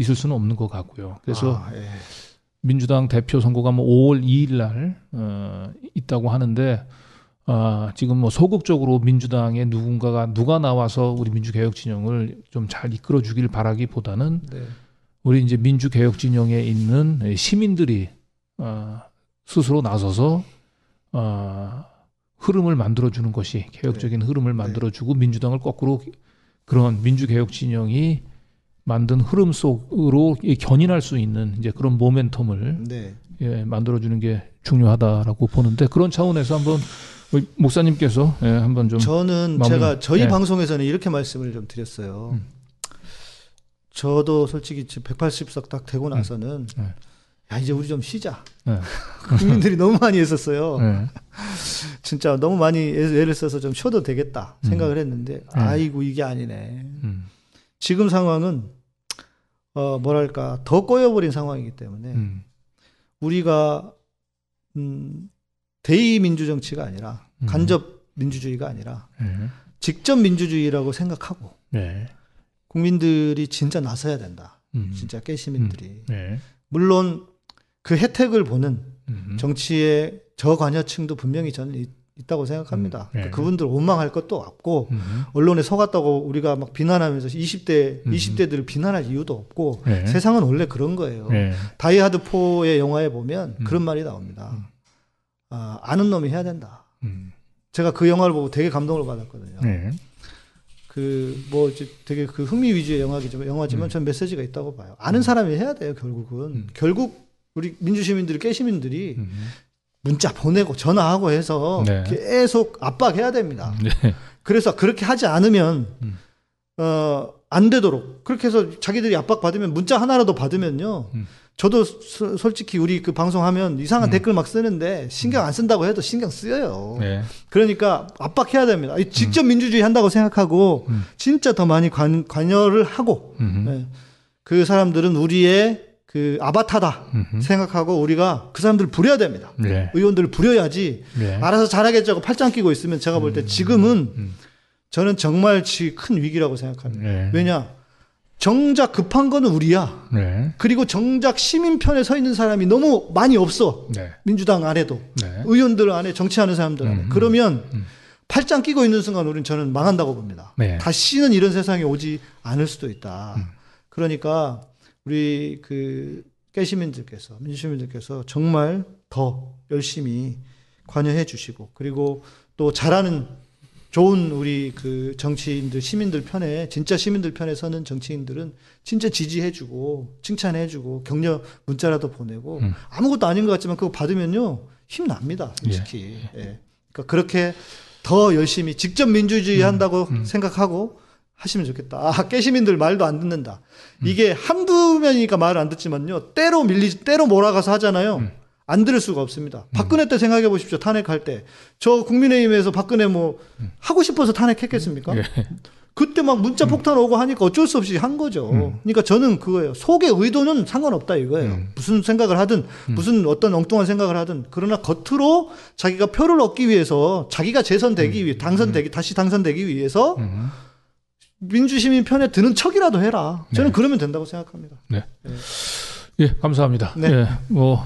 있을 수는 없는 것 같고요. 그래서 아, 예. 민주당 대표 선거가 뭐 5월 2일 날 어, 있다고 하는데 아, 지금 뭐 소극적으로 민주당의 누군가가 누가 나와서 우리 민주개혁 진영을 좀 잘 이끌어 주길 바라기보다는 네. 우리 이제 민주개혁 진영에 있는 시민들이 어, 스스로 나서서 어, 흐름을 만들어 주는 것이 개혁적인 흐름을 만들어 주고 민주당을 거꾸로 그런 민주개혁 진영이 만든 흐름 속으로 이 견인할 수 있는 이제 그런 모멘텀을 네. 예, 만들어주는 게 중요하다라고 보는데 그런 차원에서 한번 목사님께서 예, 한번 좀 저는 마무리- 제가 저희 네. 방송에서는 이렇게 말씀을 좀 드렸어요. 음. 저도 솔직히 180석 딱 되고 나서는 네. 야 이제 우리 좀 쉬자. 네. 국민들이 너무 많이 했었어요. 예. 진짜 너무 많이 애- 애를 써서 좀 쉬어도 되겠다 생각을 했는데 아이고 이게 아니네. 음. 지금 상황은 어 뭐랄까 더 꼬여버린 상황이기 때문에 음. 우리가 음 대의 민주 정치가 아니라 음. 간접 민주주의가 아니라 예. 직접 민주주의라고 생각하고 네. 국민들이 진짜 나서야 된다. 음. 진짜 깨시민들이 네. 물론 그 혜택을 보는 음. 정치의 저관여층도 분명히 저는 있, 있다고 생각합니다. 음, 네. 그분들 원망할 것도 없고 음. 언론에 속았다고 우리가 막 비난하면서 20대 음. 20대들을 비난할 이유도 없고 네. 세상은 원래 그런 거예요. 네. 다이하드 4의 영화에 보면 음. 그런 말이 나옵니다. 아, 아는 놈이 해야 된다. 음. 제가 그 영화를 보고 되게 감동을 받았거든요. 네. 그뭐 되게 그 흥미 위주의 영화지만 영화지만 전 메시지가 있다고 봐요. 아는 사람이 해야 돼요. 결국은 음. 결국 우리 민주 시민들 깨시민들이 음. 문자 보내고 전화하고 해서 네. 계속 압박해야 됩니다. 네. 그래서 그렇게 하지 않으면 음. 어, 안 되도록 그렇게 해서 자기들이 압박 받으면 문자 하나라도 받으면요. 음. 저도 소- 솔직히 우리 그 방송하면 이상한 음. 댓글 막 쓰는데 신경 안 쓴다고 해도 신경 쓰여요. 네. 그러니까 압박해야 됩니다. 이 직접 민주주의 한다고 생각하고 음. 진짜 더 많이 관, 관여를 하고 음. 예. 그 사람들은 우리의 그 아바타다 음. 생각하고 우리가 그 사람들을 부려야 됩니다. 네. 의원들을 부려야지 네. 알아서 잘하겠지 하고 팔짱 끼고 있으면 제가 볼 때 지금은 음. 저는 정말 지- 큰 위기라고 생각합니다. 네. 왜냐? 정작 급한 거는 우리야. 네. 그리고 정작 시민 편에 서 있는 사람이 너무 많이 없어. 네. 민주당 안에도. 네. 의원들 안에 정치하는 사람들 안에. 음, 그러면 음. 팔짱 끼고 있는 순간 우리는 저는 망한다고 봅니다. 네. 다시는 이런 세상이 오지 않을 수도 있다. 음. 그러니까 우리 그 깨시민들께서 민주시민들께서 정말 더 열심히 관여해 주시고 그리고 또 잘하는 좋은 우리 그 정치인들 시민들 편에 진짜 시민들 편에 서는 정치인들은 진짜 지지해 주고 칭찬해 주고 격려 문자라도 보내고 음. 아무것도 아닌 것 같지만 그거 받으면요 힘납니다 솔직히 예. 그러니까 그렇게 더 열심히 직접 민주주의 한다고 생각하고 하시면 좋겠다. 아, 깨시민들 말도 안 듣는다. 이게 한두 명이니까 말을 안 듣지만요. 때로 밀리, 때로 몰아가서 하잖아요. 안 들을 수가 없습니다. 박근혜 때 생각해 보십시오. 탄핵할 때. 저 국민의힘에서 박근혜 뭐 하고 싶어서 탄핵했겠습니까? 예. 그때 막 문자 폭탄 오고 하니까 어쩔 수 없이 한 거죠. 그러니까 저는 그거예요. 속의 의도는 상관없다 이거예요. 음. 무슨 생각을 하든 무슨 어떤 엉뚱한 생각을 하든 그러나 겉으로 자기가 표를 얻기 위해서 자기가 재선되기 위해 당선되기 다시 당선되기 위해서 음. 민주시민 편에 드는 척이라도 해라. 저는 네. 그러면 된다고 생각합니다. 예, 감사합니다. 네. 예, 뭐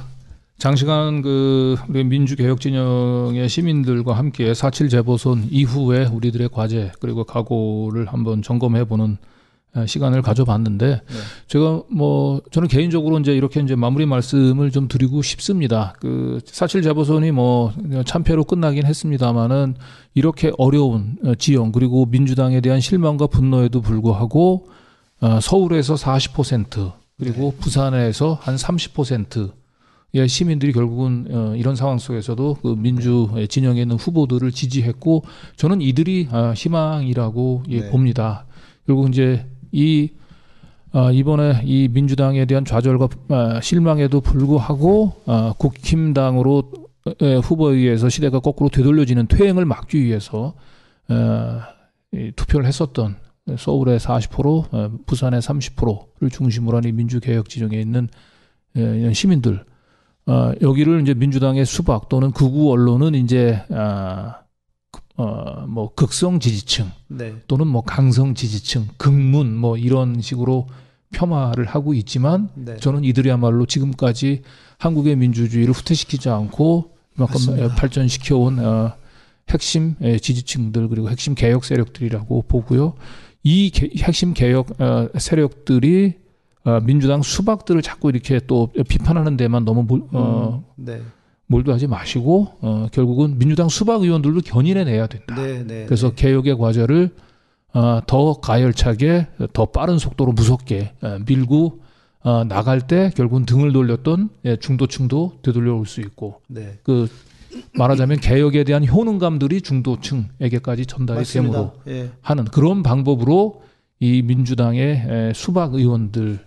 장시간 그 우리 민주개혁 진영의 시민들과 함께 4.7 재보선 이후에 우리들의 과제 그리고 각오를 한번 점검해 보는 예, 시간을 가져봤는데 네. 제가 뭐 저는 개인적으로 이제 이렇게 이제 마무리 말씀을 좀 드리고 싶습니다. 그4.7 재보선이 뭐 참패로 끝나긴 했습니다만은 이렇게 어려운 어, 지형 그리고 민주당에 대한 실망과 분노에도 불구하고 어, 서울에서 40% 그리고 부산에서 한 30%의 시민들이 결국은 어, 이런 상황 속에서도 그 민주 진영에 있는 후보들을 지지했고 저는 이들이 아, 희망이라고 예, 네. 봅니다. 결국 이제 이 아, 이번에 이 민주당에 대한 좌절과 아, 실망에도 불구하고 아, 국힘당으로 에, 후보에 의해서 시대가 거꾸로 되돌려지는 퇴행을 막기 위해서 어, 이 투표를 했었던 서울의 40%, 어, 부산의 30%를 중심으로 한 이 민주개혁 지정에 있는 에, 이런 시민들. 어, 여기를 이제 민주당의 수박 또는 극우 언론은 이제 아, 어, 뭐 극성 지지층 네. 또는 뭐 강성 지지층, 극문 뭐 이런 식으로 폄하를 하고 있지만 네. 저는 이들이야말로 지금까지 한국의 민주주의를 후퇴시키지 않고 이만큼 맞습니다. 발전시켜온 어, 핵심 예, 지지층들 그리고 핵심 개혁 세력들이라고 보고요. 이 개- 핵심 개혁 어, 세력들이 어, 민주당 수박들을 자꾸 이렇게 또 비판하는 데만 너무 몰, 어, 음, 네. 몰두하지 마시고 어, 결국은 민주당 수박 의원들도 견인해내야 된다. 네, 네. 그래서 개혁의 과제를 어, 더 가열차게 더 빠른 속도로 무섭게 어, 밀고 어, 나갈 때 결국은 등을 돌렸던 예, 중도층도 되돌려올 수 있고 네. 그 말하자면 개혁에 대한 효능감들이 중도층에게까지 전달이 맞습니다. 됨으로 예. 하는 그런 방법으로 이 민주당의 에, 수박 의원들을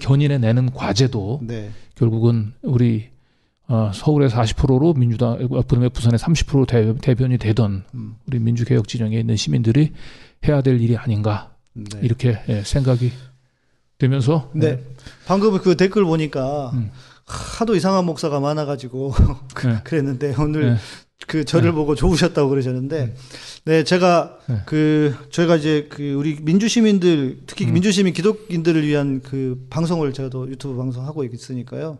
견인해 내는 과제도 네. 결국은 우리 어, 서울의 40%로 민주당 그다음에 부산의 30% 대, 대변이 되던 음. 우리 민주개혁 진영에 있는 시민들이 해야 될 일이 아닌가 네. 이렇게 예, 생각이 되면서 네. 방금 그 댓글 보니까 음. 하도 이상한 목사가 많아가지고 네. 그랬는데 오늘 네. 그 저를 보고 좋으셨다고 그러셨는데 네 제가 네. 그 저희가 이제 그 우리 민주 시민들 특히 음. 민주 시민 기독인들을 위한 그 방송을 제가 또 유튜브 방송 하고 있으니까요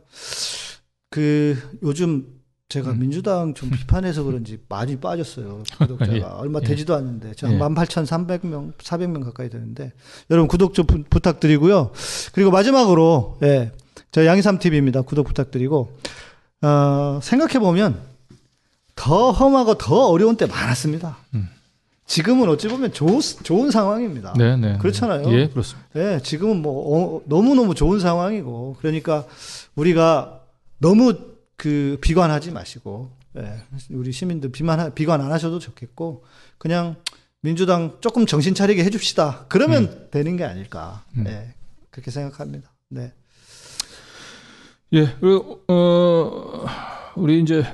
그 요즘 제가 음. 민주당 좀 비판해서 그런지 많이 빠졌어요 구독자가 예. 얼마 예. 되지도 않는데 제가 예. 한 18,300명 400명 가까이 되는데 여러분 구독 좀 부, 부탁드리고요 그리고 마지막으로 예. 저 양희삼 TV입니다. 구독 부탁드리고 어, 생각해 보면 더 험하고 더 어려운 때 많았습니다. 음. 지금은 어찌 보면 좋, 좋은 상황입니다. 네, 네. 그렇잖아요. 예, 그렇습니다. 예, 지금은 뭐 어, 너무 너무 좋은 상황이고 그러니까 우리가 너무 그 비관하지 마시고 예, 우리 시민들 비만 비관 안 하셔도 좋겠고 그냥 민주당 조금 정신 차리게 해줍시다. 그러면 되는 게 아닐까. 음. 예, 그렇게 생각합니다. 네. 예, 그리고 어 우리 이제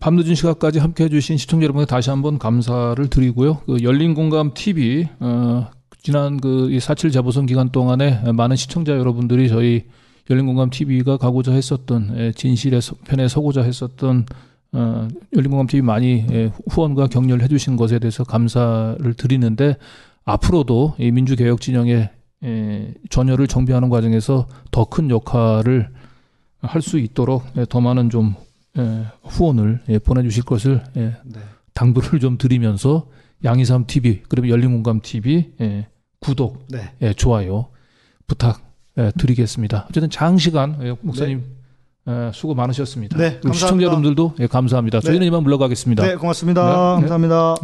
밤늦은 시간까지 함께 해주신 시청자 여러분께 다시 한번 감사를 드리고요. 그 열린 공감 TV 어 지난 그4.7 재보선 기간 동안에 많은 시청자 여러분들이 저희 열린 공감 TV가 가고자 했었던 예, 진실의 서- 편에 서고자 했었던 어 열린 공감 TV 많이 예, 후원과 격려를 해주신 것에 대해서 감사를 드리는데 앞으로도 이 민주개혁 진영의 예, 전열을 정비하는 과정에서 더 큰 역할을 할 수 있도록 예, 더 많은 좀 예, 후원을 예, 보내주실 것을 예, 네. 당부를 좀 드리면서 양이삼 TV 그리고 열린공감 TV 예, 구독, 네. 예, 좋아요 부탁 예, 예, 드리겠습니다. 어쨌든 장시간 예, 목사님 네. 예, 수고 많으셨습니다. 네, 감사합니다. 시청자 여러분들도 감사합니다. 저희는 네. 이만 물러가겠습니다. 네, 고맙습니다. 네. 네. 감사합니다.